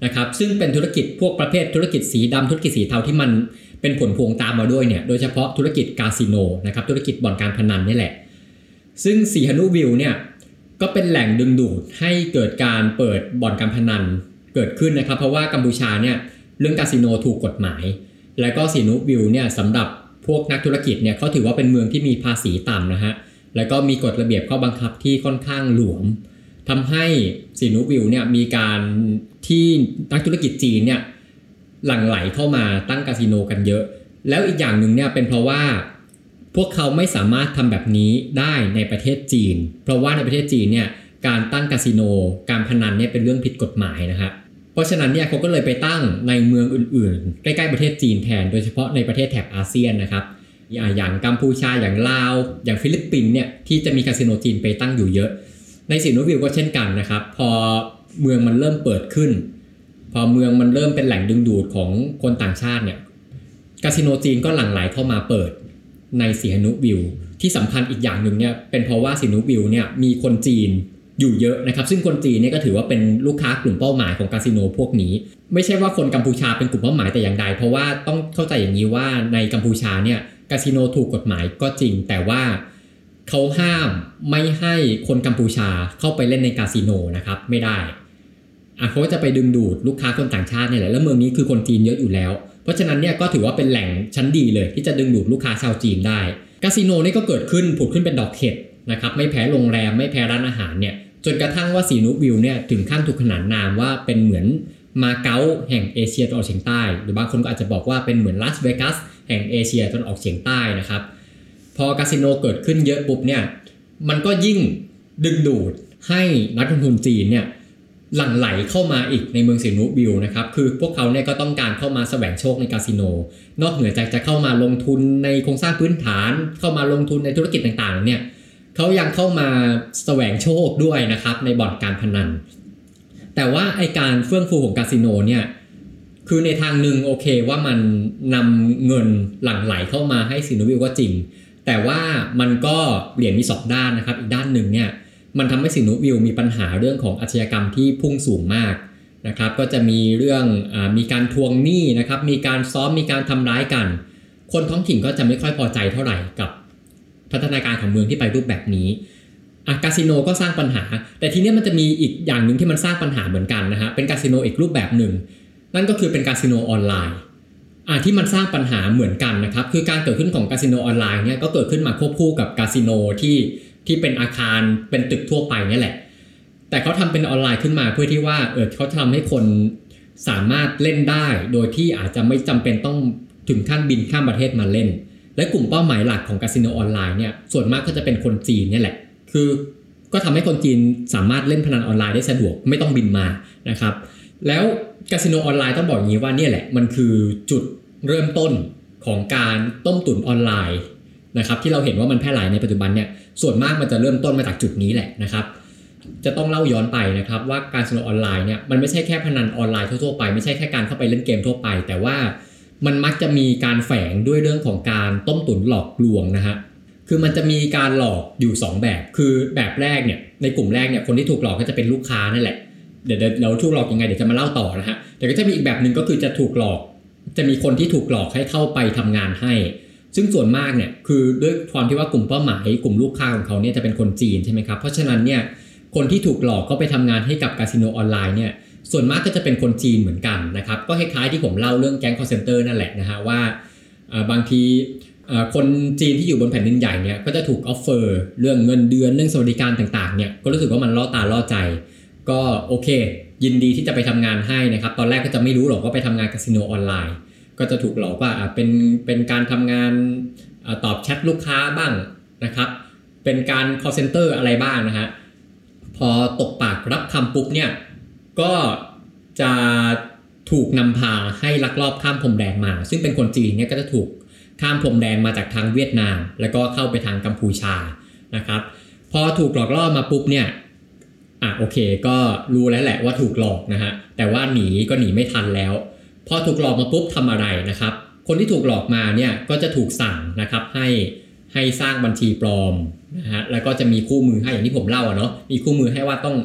นะครับซึ่งเป็นธุรกิจพวกประเภทธุรกิจสีดำธุรกิจสีเทาที่มันเป็นผลพวงตามมาด้วยเนี่ยโดยเฉพาะธุรกิจคาสิโนนะครับธุรกิจบ่อนการพนันนี่แหละ ซึ่งสีฮานุวิวเนี่ย ก็เป็นแหล่งดึงดูดให้เกิดการเปิดบ่อนการพนันเกิดขึ้นนะครับ เพราะว่ากัมพูชาเนี่ยเรื่องคาสิโนถูกกฎหมาย แล้วก็สีนุวิวเนี่ยสำหรับพวกนักธุรกิจเนี่ยเขาถือว่าเป็นเมืองที่มีภาษีต่ำนะฮะแล้วก็มีกฎระเบียบข้อบังคับที่ค่อนข้างหลวมทำให้สีนุวิวเนี่ยมีการที่นักธุรกิจจีนเนี่ยหลั่งไหลเข้ามาตั้งคาสิโนกันเยอะ แล้วอีกอย่างหนึ่งเนี่ยเป็นเพราะว่า พวกเขาไม่สามารถทำแบบนี้ได้ในประเทศจีน เพราะว่าในประเทศจีนเนี่ยการตั้งคาสิโน การพนันเนี่ยเป็นเรื่องผิดกฎหมายนะครับเพราะฉะนั้นเนี่ยเขาก็เลยไปตั้งในเมืองอื่นๆ ใกล้ๆประเทศจีนแทน โดยเฉพาะในประเทศแถบอาเซียนนะครับ อย่างกัมพูชาอย่างลาว อย่างฟิลิปปินส์เนี่ยที่จะมีคาสิโนจีนไปตั้งอยู่เยอะ ในสีหนุวิลล์ก็เช่นกันนะครับ พอเมืองมันเริ่มเปิดขึ้น พอเมืองมันเริ่มเป็นแหล่งดึงดูดของคนต่างชาติเนี่ยคาสิโนจีนก็หลั่งไหลเข้ามาเปิด ในสีหนุวิลล์ที่สำคัญอีกอย่างหนึ่งเนี่ยเป็นเพราะว่าสีหนุวิลล์เนี่ยมีคนจีนอยู่เยอะนะครับ ซึ่งคนจีนเนี่ยก็ถือว่าเป็นลูกค้ากลุ่มเป้าหมายของคาสิโนพวกนี้ ไม่ใช่ว่าคนกัมพูชาเป็นกลุ่มเป้าหมายแต่อย่างใด เพราะว่าต้องเข้าใจอย่างนี้ว่าในกัมพูชาเนี่ยคาสิโนถูกกฎหมายก็จริง แต่ว่าเขาห้ามไม่ให้คนกัมพูชาเข้าไปเล่นในคาสิโนนะครับไม่ได้อะเขาจะไปดึงดูดลูกค้าคนต่างชาตินี่แหละแล้วเมืองนี้คือคนจีนเยอะอยู่แล้ว เพราะฉะนั้นเนี่ยก็ถือว่าเป็นแหล่งชั้นดีเลยที่จะดึงดูดลูกค้าชาวจีนได้คาสิโนนี่ก็เกิดขึ้นผุดขึ้นเป็นดอกเห็ดนะครับไม่แพ้โรงแรมไม่แพ้ร้านอาหารเนี่ยจนกระทั่งว่าสีนุวิวเนี่ยถึงขั้นถูกขนานนามว่าเป็นเหมือนมาเก๊าแห่งเอเชียตะวันออกเฉียงใต้ หรือบางคนก็อาจจะบอกว่าเป็นเหมือนลาสเวกัสแห่งเอเชียตะวันออกเฉียงใต้นะครับพอคาสิโนเกิดขึ้นเยอะปุ๊บเนี่ยมันก็ยิ่งดึงดูดให้นักลงทุนจีนเนี่ย หลั่งไหลเข้ามาอีกในเมืองสินูบิลนะครับคือพวกเขาเนี่ยก็ต้องการเข้ามาแสวงโชคในคาสิโน นอกเหนือจากจะเข้ามาลงทุนในโครงสร้างพื้นฐาน เข้ามาลงทุนในธุรกิจต่างๆเนี่ยเขายังเข้ามาแสวงโชคด้วยนะครับในบ่อนการพนัน แต่ว่าไอการเฟื่องฟูของคาสิโนเนี่ยคือในทางหนึ่งโอเคว่ามันนำเงินหลั่งไหลเข้ามาให้ซินูวิลก็จริง แต่ว่ามันก็เหรียญมีสองด้านนะครับอีกด้านหนึ่งเนี่ย มันทำให้สินุวิวมีปัญหาเรื่องของอาชญากรรมที่พุ่งสูงมากนะครับ ก็จะมีเรื่องอมีการทวงหนี้นะครับ มีการซ้อมมีการทำร้ายกัน คนท้องถิ่นก็จะไม่ค่อยพอใจเท่าไหร่กับพัฒนาการของเมืองที่ไปรูปแบบนี้อะคาสิโนก็สร้างปัญหา แต่ทีนี้มันจะมีอีกอย่างหนึ่งที่มันสร้างปัญหาเหมือนกันนะฮะเป็นคาสิโนอีกรูปแบบหนึ่ง นั่นก็คือเป็นคาสิโนออนไลน์อ่าที่มันสร้างปัญหาเหมือนกันนะครับ คือการเกิดขึ้นของคาสิโนออนไลน์เนี่ยก็เกิดขึ้นมาควบคู่กับคาสิโนที่ ที่เป็นอาคารเป็นตึกทั่วไปนี่แหละ แต่เขาทำเป็นออนไลน์ขึ้นมาเพื่อที่ว่าเออเขาทำให้คนสามารถเล่นได้ โดยที่อาจจะไม่จำเป็นต้องถึงขั้นบินข้ามประเทศมาเล่น และกลุ่มเป้าหมายหลักของคาสิโนออนไลน์เนี่ยส่วนมากก็จะเป็นคนจีนนี่แหละ คือก็ทำให้คนจีนสามารถเล่นพนันออนไลน์ได้สะดวกไม่ต้องบินมานะครับ แล้วคาสิโนออนไลน์ต้องบอกอย่างนี้ว่าเนี่ยแหละมันคือจุดเริ่มต้นของการต้มตุ๋นออนไลน์ นะครับที่เราเห็นว่ามันแพร่หลายในปัจจุบันเนี่ยส่วนมากมันจะเริ่มต้นมาจากจุดนี้แหละนะครับ จะต้องเล่าย้อนไปนะครับว่าคาสิโนออนไลน์เนี่ยมันไม่ใช่แค่พนันออนไลน์ทั่วไปไม่ใช่แค่การเข้าไปเล่นเกมทั่วไป แต่ว่ามันมักจะมีการแฝงด้วยเรื่องของการต้มตุ๋นหลอกลวงนะฮะคือมันจะมีการหลอกอยู่ 2 แบบ คือแบบแรกเนี่ยในกลุ่มแรกเนี่ยคนที่ถูกหลอกก็จะเป็นลูกค้านั่นแหละ เดี๋ยวเราถูกหลอกยังไงเดี๋ยวจะมาเล่าต่อนะฮะแต่ก็จะมีอีกแบบหนึ่งก็คือจะถูกหลอก จะมีคนที่ถูกหลอกให้เข้าไปทำงานให้ ซึ่งส่วนมากเนี่ยคือด้วยความที่ว่ากลุ่มเป้าหมายกลุ่มลูกค้าของเขาเนี่ยจะเป็นคนจีนใช่ไหมครับเพราะฉะนั้นเนี่ยคนที่ถูกหลอกก็ไปทำงานให้กับคาสิโนออนไลน์เนี่ยส่วนมากก็จะเป็นคนจีนเหมือนกันนะครับก็คล้ายๆที่ผมเล่าเรื่องแก๊ง call center นั่นแหละนะฮะว่าบางทีคนจีนที่อยู่บนแผ่นดินใหญ่เนี่ยก็จะถูก offer เรื่องเงินเดือนเรื่องสวัสดิการต่างๆเนี่ยก็รู้สึกว่ามันล่อตาล่อใจ ก็โอเค ยินดีที่จะไปทำงานให้นะครับตอนแรกก็จะไม่รู้หรอกว่าไปทำงานคาสิโนออนไลน์ ก็จะถูกหลอกว่าเป็นเป็นการทำงานตอบแชทลูกค้าบ้างนะครับ เป็นการ call center อะไรบ้างนะฮะพอตกปากรับคำปุ๊บเนี่ยก็จะถูกนำพาให้ลักลอบข้ามพรมแดนมา ซึ่งเป็นคนจีนเนี่ยก็จะถูกข้ามพรมแดนมาจากทางเวียดนาม แล้วก็เข้าไปทางกัมพูชานะครับ พอถูกหลอกล่อมาปุ๊บเนี่ยอะโอเค ก็รู้แล้วแหละว่าถูกหลอกนะฮะแต่ว่าหนีก็หนีไม่ทันแล้ว พอถูกหลอกมาปุ๊บทำอะไรนะครับ คนที่ถูกหลอกมาเนี่ยก็จะถูกสั่งนะครับให้ให้สร้างบัญชีปลอมนะฮะแล้วก็จะมีคู่มือให้อย่างที่ผมเล่าอะเนาะมีคู่มือให้ว่าต้อง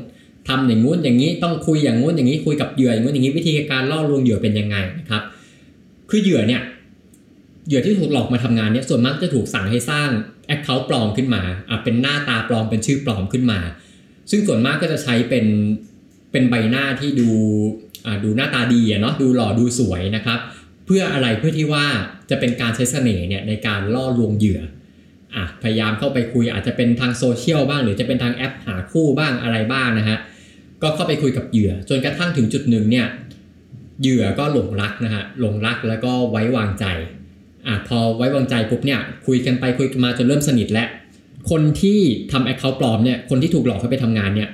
ทำอย่างงู้นอย่างนี้ต้องคุยอย่างงู้นอย่างนี้คุยกับเหยื่ออย่างงู้นอย่างนี้วิธีการล่อลวงเหยื่อเป็นยังไงนะครับคือเหยื่อเนี่ยเหยื่อที่ถูกหลอกมาทำงานเนี่ยส่วนมากจะถูกสั่งให้สร้างแอคเคาท์ปลอมขึ้นมาอะเป็นหน้าตาปลอมเป็นชื่อปลอมขึ้นมา ซึ่งส่วนมากก็จะใช้เป็นเป็นใบหน้าที่ดู ดูหน้าตาดีเนาะดูหล่อดูสวยนะครับ เพื่ออะไรเพื่อที่ว่าจะเป็นการใช้เสน่ห์เนี่ยในการล่อลวงเหยื่ออะพยายามเข้าไปคุยอาจจะเป็นทางโซเชียลบ้าง หรือจะเป็นทางแอปหาคู่บ้างอะไรบ้างนะฮะก็เข้าไปคุยกับเหยื่อ จนกระทั่งถึงจุดหนึ่งเนี่ยเหยื่อก็หลงรักนะฮะหลงรักแล้วก็ไว้วางใจอะพอไว้วางใจปุ๊บเนี่ยคุยกันไปคุยกันมาจนเริ่มสนิทแล้วคนที่ทำแอคเคาท์ปลอมเนี่ยคนที่ถูกหลอกให้าไปทำงานเนี่ย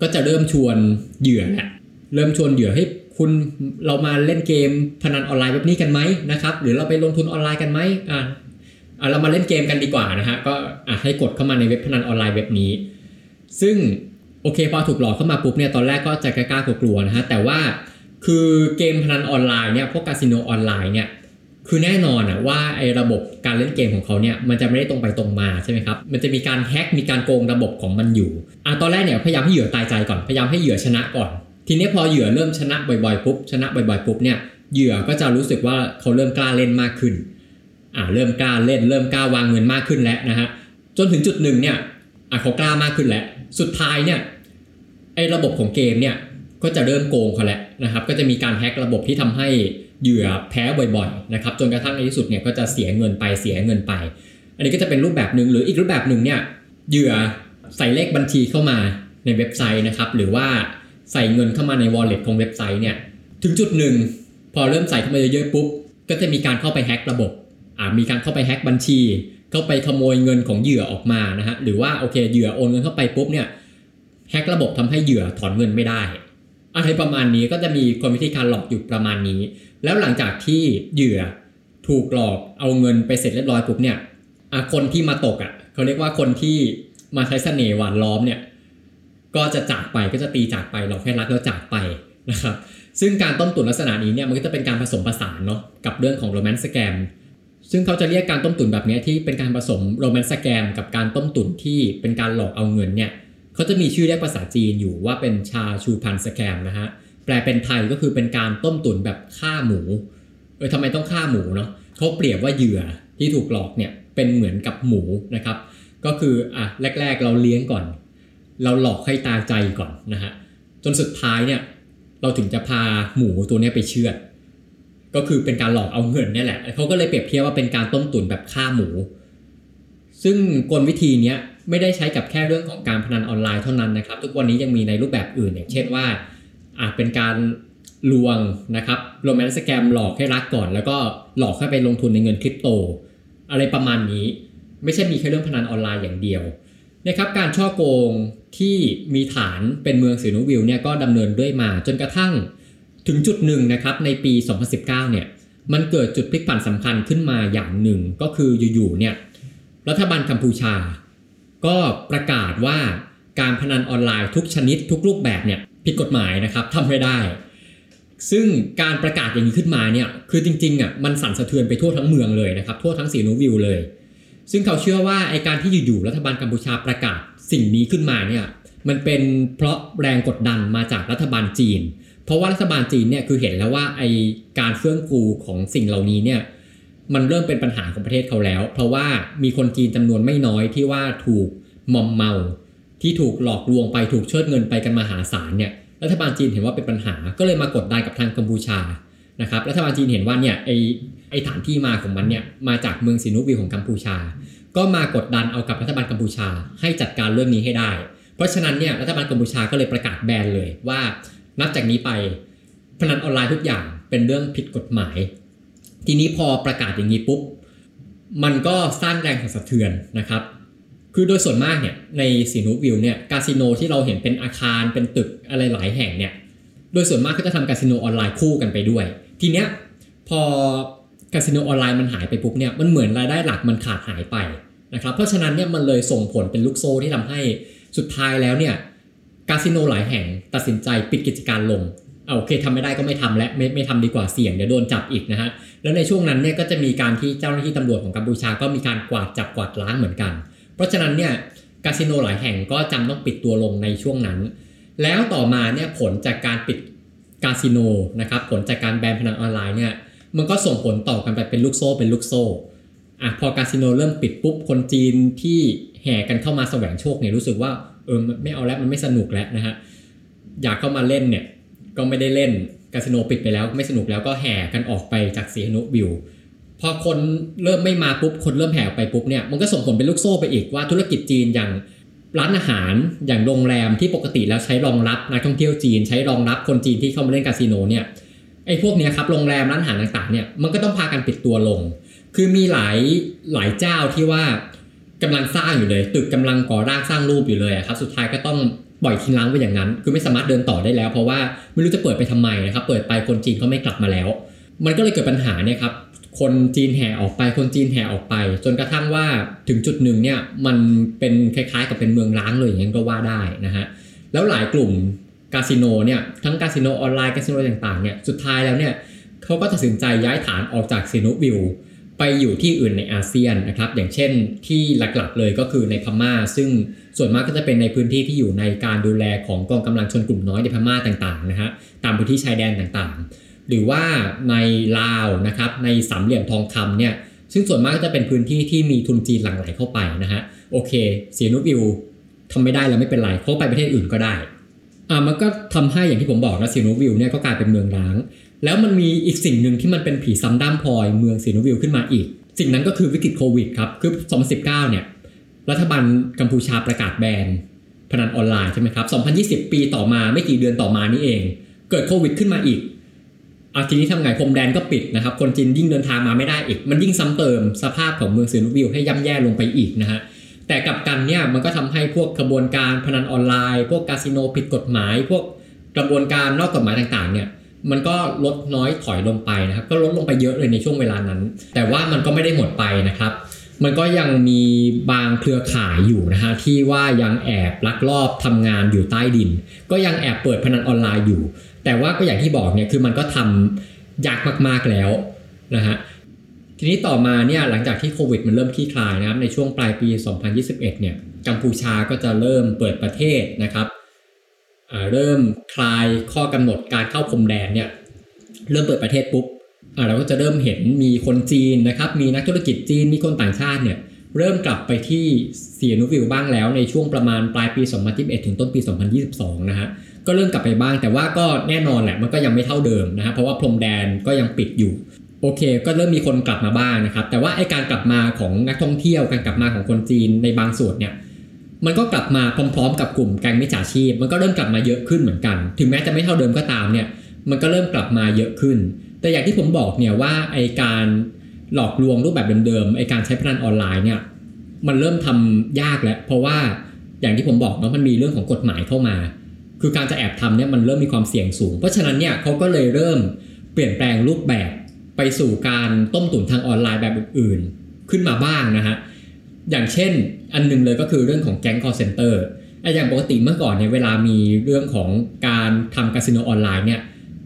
ก็จะเริ่มชวนเหยื่อแหละ เริ่มชวนเหยื่อให้คุณเรามาเล่นเกมพนันออนไลน์แบบนี้กันไหมนะครับ หรือเราไปลงทุนออนไลน์กันไหมอะอะเรามาเล่นเกมกันดีกว่านะฮะก็อะให้กดเข้ามาในเว็บพนันออนไลน์เว็บนี้ ซึ่งโอเคพอถูกหลอกเข้ามาปุ๊บเนี่ยตอนแรกก็จะกล้ากลัวๆนะฮะแต่ว่าคือเกมพนันออนไลน์เนี่ยพวกคาสิโนออนไลน์เนี่ยคือแน่นอนอะว่าไอ้ระบบการเล่นเกมของเขาเนี่ยมันจะไม่ได้ตรงไปตรงมาใช่ไหมครับ มันจะมีการแฮ็กมีการโกงระบบของมันอยู่อะตอนแรกเนี่ยพยายามให้เหยื่อตายใจก่อนพยายามให้เหยื่อชนะก่อน ทีนี้พอเหยื่อเริ่มชนะบ่อยๆปุ๊บชนะบ่อยๆปุ๊บเนี่ยเหยื่อก็จะรู้สึกว่าเขาเริ่มกล้าเล่นมากขึ้นอ่าเริ่มกล้าเล่น เริ่มกล้าวางเงินมากขึ้นแล้วนะฮะจนถึงจุดหนึ่งเนี่ยอะเขากล้ามากขึ้นแล้ว สุดท้ายเนี่ยไอ้ระบบของเกมเนี่ยก็จะเริ่มโกงเขาแล้วนะครับ ก็จะมีการแฮกระบบที่ทำให้เหยื่อแพ้บ่อยๆนะครับจนกระทั่งในที่สุดเนี่ยก็จะเสียเงินไปเสียเงินไป อันนี้ก็จะเป็นรูปแบบหนึ่งหรืออีกรูปแบบหนึ่งเนี่ยเหยื่อใส่เลขบัญชีเข้ามาในเว็บไซต์นะครับ หรือว่า ใส่เงินเข้ามาใน wallet ของเว็บไซต์เนี่ยถึงจุดหนึ่งพอเริ่มใส่เข้ามาเยอะๆปุ๊บก็จะมีการเข้าไปแฮ็กระบบอ่ามีการเข้าไปแฮ็กบัญชี เข้าไปขโมยเงินของเหยื่อออกมานะฮะหรือว่าโอเคเหยื่อโอนเงินเข้าไปปุ๊บเนี่ยแฮ็กระบบทำให้เหยื่อถอนเงินไม่ได้อะไรประมาณนี้ก็จะมีคนวิธีการหลอกอยู่ประมาณนี้ แล้วหลังจากที่เหยื่อถูกหลอกเอาเงินไปเสร็จเรียบร้อยปุ๊บเนี่ยคนที่มาตกอะเขาเรียกว่าคนที่มาใช้เสน่ห์หวานล้อมเนี่ย ก็จะจากไปก็จะตีจากไปเราแค่รักแล้วจากไปนะครับซึ่งการต้มตุ๋นลักษณะนี้เนี่ยมันก็จะเป็นการผสมผสานเนาะกับเรื่องของโรแมนต์สแกมซึ่งเขาจะเรียกการต้มตุ๋นแบบนี้ที่เป็นการผสมโรแมนต์สแกมกับการต้มตุ๋นที่เป็นการหลอกเอาเงินเนี่ยเขาจะมีชื่อเรียกภาษาจีนอยู่ว่าเป็นชาชูพันสแกมนะฮะแปลเป็นไทยก็คือเป็นการต้มตุ๋นแบบฆ่าหมูเออทำไมต้องฆ่าหมูเนาะเขาเปรียบว่าเหยื่อที่ถูกหลอกเนี่ยเป็นเหมือนกับหมูนะครับก็คืออะแรก ๆ เราเลี้ยงก่อน เราหลอกให้ตาใจก่อนนะฮะจนสุดท้ายเนี่ยเราถึงจะพาหมูตัวนี้ไปเชือด ก็คือเป็นการหลอกเอาเงินนี่แหละเขาก็เลยเปรียบเทียบว่าเป็นการต้มตุ๋นแบบฆ่าหมู ซึ่งกลวิธีนี้ไม่ได้ใช้กับแค่เรื่องของการพนันออนไลน์เท่านั้นนะครับ ทุกวันนี้ยังมีในรูปแบบอื่นอย่างเช่นว่าอาจเป็นการลวงนะครับโรแมนต์สแกมหลอกให้รักก่อน แล้วก็หลอกให้ไปลงทุนในเงินคริปโต อะไรประมาณนี้ ไม่ใช่มีแค่เรื่องพนันออนไลน์อย่างเดียว นะครับการช่อโกงที่มีฐานเป็นเมืองสีนูวิลเนี่ยก็ดำเนินด้วยมาจนกระทั่งถึงจุดหนึ่งนะครับในปี 2019 เนี่ยมันเกิดจุดพลิกผันสำคัญขึ้นมาอย่างหนึ่งก็คืออยู่ๆเนี่ยรัฐบาลกัมพูชา ก็ประกาศว่าการพนันออนไลน์ทุกชนิดทุกรูปแบบเนี่ยผิดกฎหมายนะครับทำไม่ได้ ซึ่งการประกาศอย่างนี้ขึ้นมาเนี่ยคือจริงๆอะมันสั่นสะเทือนไปทั่วทั้งเมืองเลยนะครับทั่วทั้งสีนูวิลเลย ซึ่งเขาเชื่อว่าไอการที่อยู่ๆรัฐบาลกัมพูชาประกาศสิ่งนี้ขึ้นมาเนี่ยมันเป็นเพราะแรงกดดันมาจากรัฐบาลจีน เพราะว่ารัฐบาลจีนเนี่ยคือเห็นแล้วว่าไอการเฟื่องฟูของสิ่งเหล่านี้เนี่ยมันเริ่มเป็นปัญหาของประเทศเขาแล้ว เพราะว่ามีคนจีนจำนวนไม่น้อยที่ว่าถูกมอมเมา ที่ถูกหลอกลวงไปถูกเชิดเงินไปกันมหาศาลเนี่ยรัฐบาลจีนเห็นว่าเป็นปัญหาก็เลยมากดดันกับทางกัมพูชา นะครับรัฐบาลจีนเห็นว่าเนี่ยไอไอฐานที่มาของมันเนี่ยมาจากเมืองซินุวิวของกัมพูชา ก็มากดดันเอากับรัฐบาลกัมพูชาให้จัดการเรื่องนี้ให้ได้ เพราะฉะนั้นเนี่ยรัฐบาลกัมพูชาก็เลยประกาศแบนเลยว่านับจากนี้ไปพนันออนไลน์ทุกอย่างเป็นเรื่องผิดกฎหมาย ทีนี้พอประกาศอย่างนี้ปุ๊บมันก็สร้างแรงสั่นสะเทือนนะครับ คือโดยส่วนมากเนี่ยในสีหนุวิลล์เนี่ยคาสิโนที่เราเห็นเป็นอาคารเป็นตึกอะไรหลายแห่งเนี่ย โดยส่วนมากก็จะทำคาสิโนออนไลน์คู่กันไปด้วย ทีเนี้ยพอคาสิโนออนไลน์มันหายไปปุ๊บเนี่ยมันเหมือนรายได้หลักมันขาดหายไปนะครับเพราะฉะนั้นเนี่ยมันเลยส่งผลเป็นลูกโซ่ที่ทำให้สุดท้ายแล้วเนี่ยคาสิโนหลายแห่งตัดสินใจปิดกิจการลงเอาโอเคทำไม่ได้ก็ไม่ทำและไม่ไม่ทำดีกว่าเสี่ยงเดี๋ยวโดนจับอีกนะฮะแล้วในช่วงนั้นเนี่ยก็จะมีการที่เจ้าหน้าที่ตำรวจของกัมพูชาก็มีการกวาดจับกวาดล้างเหมือนกัน เพราะฉะนั้นเนี่ยคาสิโนหลายแห่งก็จำต้องปิดตัวลงในช่วงนั้น แล้วต่อมาเนี่ยผลจากการปิด คาสิโนนะครับผลจากการแบนพนันออนไลน์เนี่ยมันก็ส่งผลต่อกันไปเป็นลูกโซ่เป็นลูกโซ่อะพอคาสิโนเริ่มปิดปุ๊บคนจีนที่แห่กันเข้ามาแสวงโชคเนี่ยรู้สึกว่าเออไม่เอาแล้วมันไม่สนุกแล้วนะฮะอยากเข้ามาเล่นเนี่ยก็ไม่ได้เล่นคาสิโนปิดไปแล้วไม่สนุกแล้วก็แห่กันออกไปจากสีนุวิวพอคนเริ่มไม่มาปุ๊บคนเริ่มแห่ไปปุ๊บเนี่ยมันก็ส่งผลเป็นลูกโซ่ไปอีกว่าธุรกิจจีนอย่าง ร้านอาหารอย่างโรงแรมที่ปกติแล้วใช้รองรับนักท่องเที่ยวจีน ใช้รองรับคนจีนที่เข้ามาเล่นคาสิโนเนี่ยไอ้พวกเนี้ยครับโรงแรมร้านอาหารต่างๆเนี่ยมันก็ต้องพากันปิดตัวลง คือมีหลายหลายเจ้าที่ว่ากำลังสร้างอยู่เลย ตึกกำลังก่อร่างสร้างรูปอยู่เลยครับสุดท้ายก็ต้องปล่อยทิ้งร้างไว้อย่างนั้น คือไม่สามารถเดินต่อได้แล้ว เพราะว่าไม่รู้จะเปิดไปทำไมนะครับเปิดไปคนจีนก็ไม่กลับมาแล้ว มันก็เลยเกิดปัญหาเนี่ยครับ คนจีนแห่ออกไป คนจีนแห่ออกไป จนกระทั่งว่าถึงจุดหนึ่งเนี่ยมันเป็นคล้ายๆ กับเป็นเมืองร้างเลยอย่างนั้นก็ว่าได้นะฮะแล้วหลายกลุ่มคาสิโนเนี่ยทั้งคาสิโนออนไลน์คาสิโนต่างๆเนี่ยสุดท้ายแล้วเนี่ยเขาก็ตัดสินใจย้ายฐานออกจากซีนุวิวไปอยู่ที่อื่นในอาเซียนนะครับอย่างเช่นที่หลักๆเลยก็คือในพม่า ซึ่งส่วนมากก็จะเป็นในพื้นที่ที่อยู่ในการดูแลของกองกำลังชนกลุ่มน้อยในพม่าต่างๆนะฮะตามพื้นที่ชายแดนต่างๆ หรือว่าในลาวนะครับในสามเหลี่ยมทองคำเนี่ยซึ่งส่วนมากก็จะเป็นพื้นที่ที่มีทุนจีนหลั่งไหลเข้าไปนะฮะโอเคเสียนุวิวทำไม่ได้แล้วไม่เป็นไรเขาไปประเทศอื่นก็ได้อ่ามันก็ทำให้อย่างที่ผมบอกนะเสียนุวิวเนี่ยก็กลายเป็นเมืองร้าง แล้วมันมีอีกสิ่งหนึ่งที่มันเป็นผีซ้ำด้ามพลอยเมืองเสียนุวิวขึ้นมาอีก สิ่งนั้นก็คือวิกฤตโควิดครับคือ 2019 เนี่ยรัฐบาลกัมพูชาประกาศแบนพนันออนไลน์ใช่ไหมครับ 2020 ปีต่อมาไม่กี่เดือนต่อมานี่เอง เกิดโควิดขึ้นมาอีก อาทีนี้ทำไงพรมแดนก็ปิดนะครับ คนจีนยิ่งเดินทางมาไม่ได้อีก มันยิ่งซ้ำเติมสภาพของเมืองเซนูวิวให้ย่ำแย่ลงไปอีกนะฮะแต่กับกันเนี่ยมันก็ทำให้พวกกระบวนการพนันออนไลน์ พวกคาสิโนผิดกฎหมาย พวกกระบวนการนอกกฎหมายต่างๆเนี่ยมันก็ลดน้อยถอยลงไปนะครับ ก็ลดลงไปเยอะเลยในช่วงเวลานั้น แต่ว่ามันก็ไม่ได้หมดไปนะครับ มันก็ยังมีบางเครือข่ายอยู่นะฮะที่ว่ายังแอบลักลอบทำงานอยู่ใต้ดิน ก็ยังแอบเปิดพนันออนไลน์อยู่ แต่ว่าก็อย่างที่บอกเนี่ยคือมันก็ทำยากมากๆแล้วนะฮะทีนี้ต่อมาเนี่ยหลังจากที่โควิดมันเริ่มคลี่คลายนะครับในช่วงปลายปี 2021 เนี่ยกัมพูชาก็จะเริ่มเปิดประเทศนะครับเริ่มคลายข้อกำหนดการเข้าพรมแดนเนี่ยเริ่มเปิดประเทศปุ๊บเราก็จะเริ่มเห็นมีคนจีนนะครับมีนักธุรกิจจีนมีคนต่างชาติเนี่ยเริ่มกลับไปที่เซียนูวิวบ้างแล้วในช่วงประมาณปลายปี 2021 ถึงต้นปี 2022 นะฮะ ก็เริ่มกลับไปบ้าง แต่ว่าก็แน่นอนแหละมันก็ยังไม่เท่าเดิมนะฮะเพราะว่าพรมแดนก็ยังปิดอยู่โอเค ก็เริ่มมีคนกลับมาบ้างนะครับ แต่ว่าไอการกลับมาของนักท่องเที่ยวการกลับมาของคนจีนในบางส่วนเนี่ยมันก็กลับมาพร้อมๆ กับกลุ่มแก๊งมิจฉาชีพ มันก็เริ่มกลับมาเยอะขึ้นเหมือนกัน ถึงแม้จะไม่เท่าเดิมก็ตามเนี่ยมันก็เริ่มกลับมาเยอะขึ้น แต่อย่างที่ผมบอกเนี่ยว่าไอการหลอกลวงรูปแบบเดิมๆไอการใช้พนันออนไลน์เนี่ยมันเริ่มทำยากแล้วเพราะว่าอย่างที่ผมบอกเนาะมันมีเรื่องของกฎหมายเข้ามา คือการจะแอบทำเนี่ยมันเริ่มมีความเสี่ยงสูง เพราะฉะนั้นเนี่ยเขาก็เลยเริ่มเปลี่ยนแปลงรูปแบบไปสู่การต้มตุ๋นทางออนไลน์แบบอื่นๆ ขึ้นมาบ้างนะฮะ อย่างเช่นอันหนึงเลยก็คือเรื่องของแก๊ง call center ไอ้อย่างปกติเมื่อก่อนเนี่ยเวลามีเรื่องของการทำคาสิโนออนไลน์เนี่ย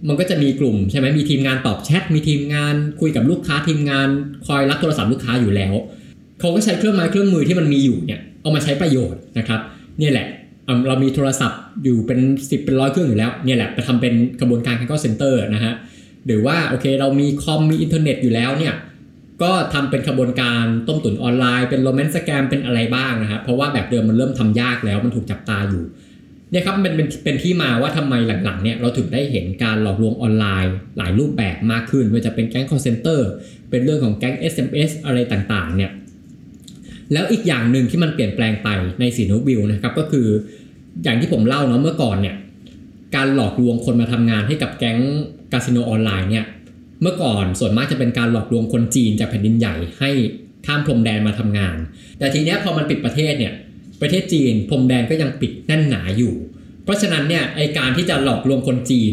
มันก็จะมีกลุ่มใช่ไหมมีทีมงานตอบแชท มีทีมงานคุยกับลูกค้าทีมงานคอยรับโทรศัพท์ลูกค้าอยู่แล้ว เขาก็ใช้เครื่องไม้เครื่องมือที่มันมีอยู่เนี่ยเอามาใช้ประโยชน์นะครับ เนี่ยแหละ เรามีโทรศัพท์อยู่เป็น 10 เป็นร้อยเครื่องอยู่แล้วเนี่ยแหละไปทำเป็นกระบวนการ call center นะฮะหรือว่าโอเคเรามีคอมมีอินเทอร์เน็ตอยู่แล้วเนี่ยก็ทำเป็นกระบวนการต้มตุ๋นออนไลน์เป็นโรแมนต์สแกมเป็นอะไรบ้างนะครับเพราะว่าแบบเดิมมันเริ่มทำยากแล้วมันถูกจับตาอยู่เนี่ยครับมันเป็นเป็นที่มาว่าทำไมหลังๆเนี่ยเราถึงได้เห็นการหลอกลวงออนไลน์ หลายรูปแบบมากขึ้นไม่ว่าจะเป็นแก๊ง call center เป็นเรื่องของแก๊ง SMS อะไรต่างๆเนี่ย แล้วอีกอย่างหนึ่งที่มันเปลี่ยนแปลงไปในสีนูบิลนะครับก็คืออย่างที่ผมเล่าเนาะเมื่อก่อนเนี่ยการหลอกลวงคนมาทำงานให้กับแก๊งคาสิโนออนไลน์เนี่ยเมื่อก่อนส่วนมากจะเป็นการหลอกลวงคนจีนจากแผ่นดินใหญ่ให้ข้ามพรมแดนมาทำงาน แต่ทีเนี้ยพอมันปิดประเทศเนี่ยประเทศจีนพรมแดนก็ยังปิดแน่นหนาอยู่ เพราะฉะนั้นเนี่ยไอการที่จะหลอกลวงคนจีน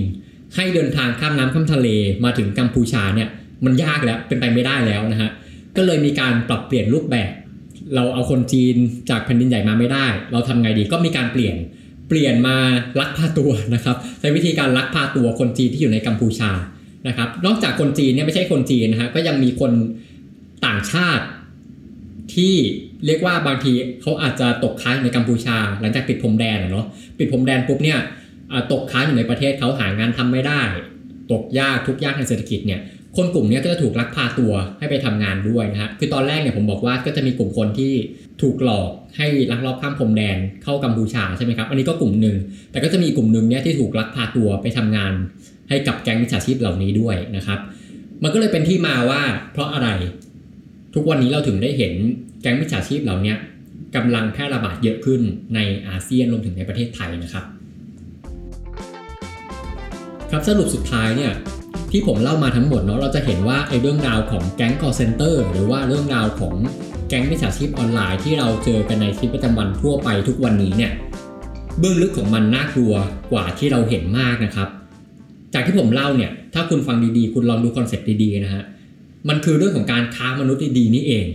ให้เดินทางข้ามน้ำข้ามทะเลมาถึงกัมพูชาเนี่ยมันยากแล้วเป็นไปไม่ได้แล้วนะฮะก็เลยมีการปรับเปลี่ยนรูปแบบ เราเอาคนจีนจากแผ่นดินใหญ่มาไม่ได้ เราทำไงดีก็มีการเปลี่ยนเปลี่ยนมาลักพาตัวนะครับใช้วิธีการลักพาตัวคนจีนที่อยู่ในกัมพูชานะครับ นอกจากคนจีนเนี่ยไม่ใช่คนจีนนะฮะก็ยังมีคนต่างชาติที่เรียกว่าบางทีเขาอาจจะตกค้างอยู่ในกัมพูชา หลังจากปิดพรมแดนเนาะปิดพรมแดนปุ๊บเนี่ยตกค้างอยู่ในประเทศเขาหางานทำไม่ได้ ตกยากทุกยากทางเศรษฐกิจเนี่ย คนกลุ่มนี้ก็จะถูกลักพาตัวให้ไปทำงานด้วยนะฮะคือตอนแรกเนี่ยผมบอกว่าก็จะมีกลุ่มคนที่ถูกหลอกให้ลักลอบข้ามพรมแดนเข้ากัมพูชาใช่ไหมครับ อันนี้ก็กลุ่มหนึ่ง แต่ก็จะมีกลุ่มหนึ่งเนี่ยที่ถูกลักพาตัวไปทำงาน ให้กับแก๊งมิจฉาชีพเหล่านี้ด้วยนะครับ มันก็เลยเป็นที่มาว่าเพราะอะไร ทุกวันนี้เราถึงได้เห็นแก๊งมิจฉาชีพเหล่านี้กำลังแพร่ระบาดเยอะขึ้นในอาเซียนรวมถึงในประเทศไทยนะครับ ครับสรุปสุดท้ายเนี่ย ที่ผมเล่ามาทั้งหมดเนาะเราจะเห็นว่าไอ้เรื่องราวของแก๊ง call center หรือว่าเรื่องราวของแก๊งมิจฉาชีพออนไลน์ที่เราเจอกันในชีวิตประจำวันทั่วไปทุกวันนี้เนี่ยเบื้องลึกของมันน่ากลัวกว่าที่เราเห็นมากนะครับ จากที่ผมเล่าเนี่ยถ้าคุณฟังดีๆ คุณลองดูคอนเซ็ปต์ดีๆนะฮะมันคือเรื่องของการค้ามนุษย์ดีๆนี่เอง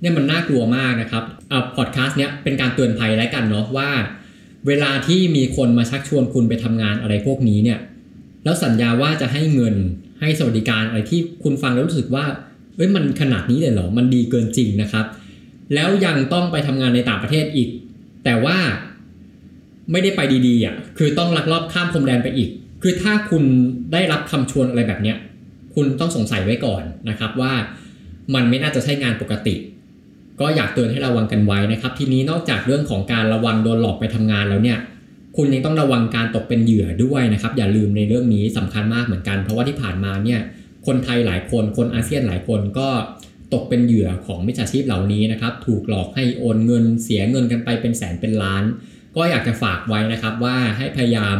เนี่ยมันน่ากลัวมากนะครับอ่าพอดแคสต์เนี้ยเป็นการเตือนภัยแล้วกันเนาะว่า เวลาที่มีคนมาชักชวนคุณไปทำงานอะไรพวกนี้เนี่ย แล้วสัญญาว่าจะให้เงินให้สวัสดิการอะไรที่คุณฟังแล้วรู้สึกว่าเอ้ยมันขนาดนี้เลยเหรอมันดีเกินจริงนะครับ แล้วยังต้องไปทำงานในต่างประเทศอีก แต่ว่าไม่ได้ไปดีๆอะคือต้องลักลอบข้ามพรมแดนไปอีก คือถ้าคุณได้รับคำชวนอะไรแบบเนี้ยคุณต้องสงสัยไว้ก่อนนะครับว่ามันไม่น่าจะใช่งานปกติ ก็อยากเตือนให้ระวังกันไว้นะครับ ทีนี้นอกจากเรื่องของการระวังโดนหลอกไปทำงานแล้วเนี่ย คุณยังต้องระวังการตกเป็นเหยื่อด้วยนะครับ อย่าลืมในเรื่องนี้สำคัญมากเหมือนกัน เพราะว่าที่ผ่านมาเนี่ยคนไทยหลายคนคนอาเซียนหลายคนก็ตกเป็นเหยื่อของมิจฉาชีพเหล่านี้นะครับ ถูกหลอกให้โอนเงินเสียเงินกันไปเป็นแสนเป็นล้าน ก็อยากจะฝากไว้นะครับว่าให้พยายาม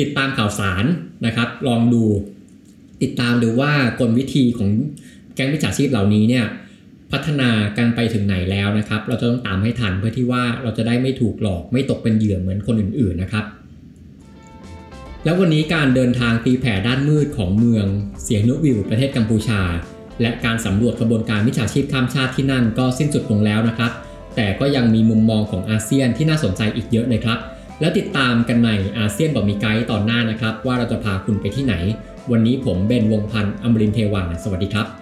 ติดตามข่าวสารนะครับ ลองดูติดตามดูว่ากลวิธีของแก๊งมิจฉาชีพเหล่านี้เนี่ย พัฒนากันไปถึงไหนแล้วนะครับ เราจะต้องตามให้ทันเพื่อที่ว่าเราจะได้ไม่ถูกหลอกไม่ตกเป็นเหยื่อเหมือนคนอื่นๆนะครับ แล้ววันนี้การเดินทางตีแผ่ด้านมืดของเมือง เสียงนุวิวประเทศกัมพูชา และการสำรวจกระบวนการมิจฉาชีพข้ามชาติที่นั่นก็สิ้นสุดลงแล้วนะครับ แต่ก็ยังมีมุมมองของอาเซียนที่น่าสนใจอีกเยอะเลยครับ แล้วติดตามกันในอาเซียนบอกมีไกด์ตอนหน้านะครับ ว่าเราจะพาคุณไปที่ไหน วันนี้ผมเบนวงพันธ์อมรินเทวัน สวัสดีครับ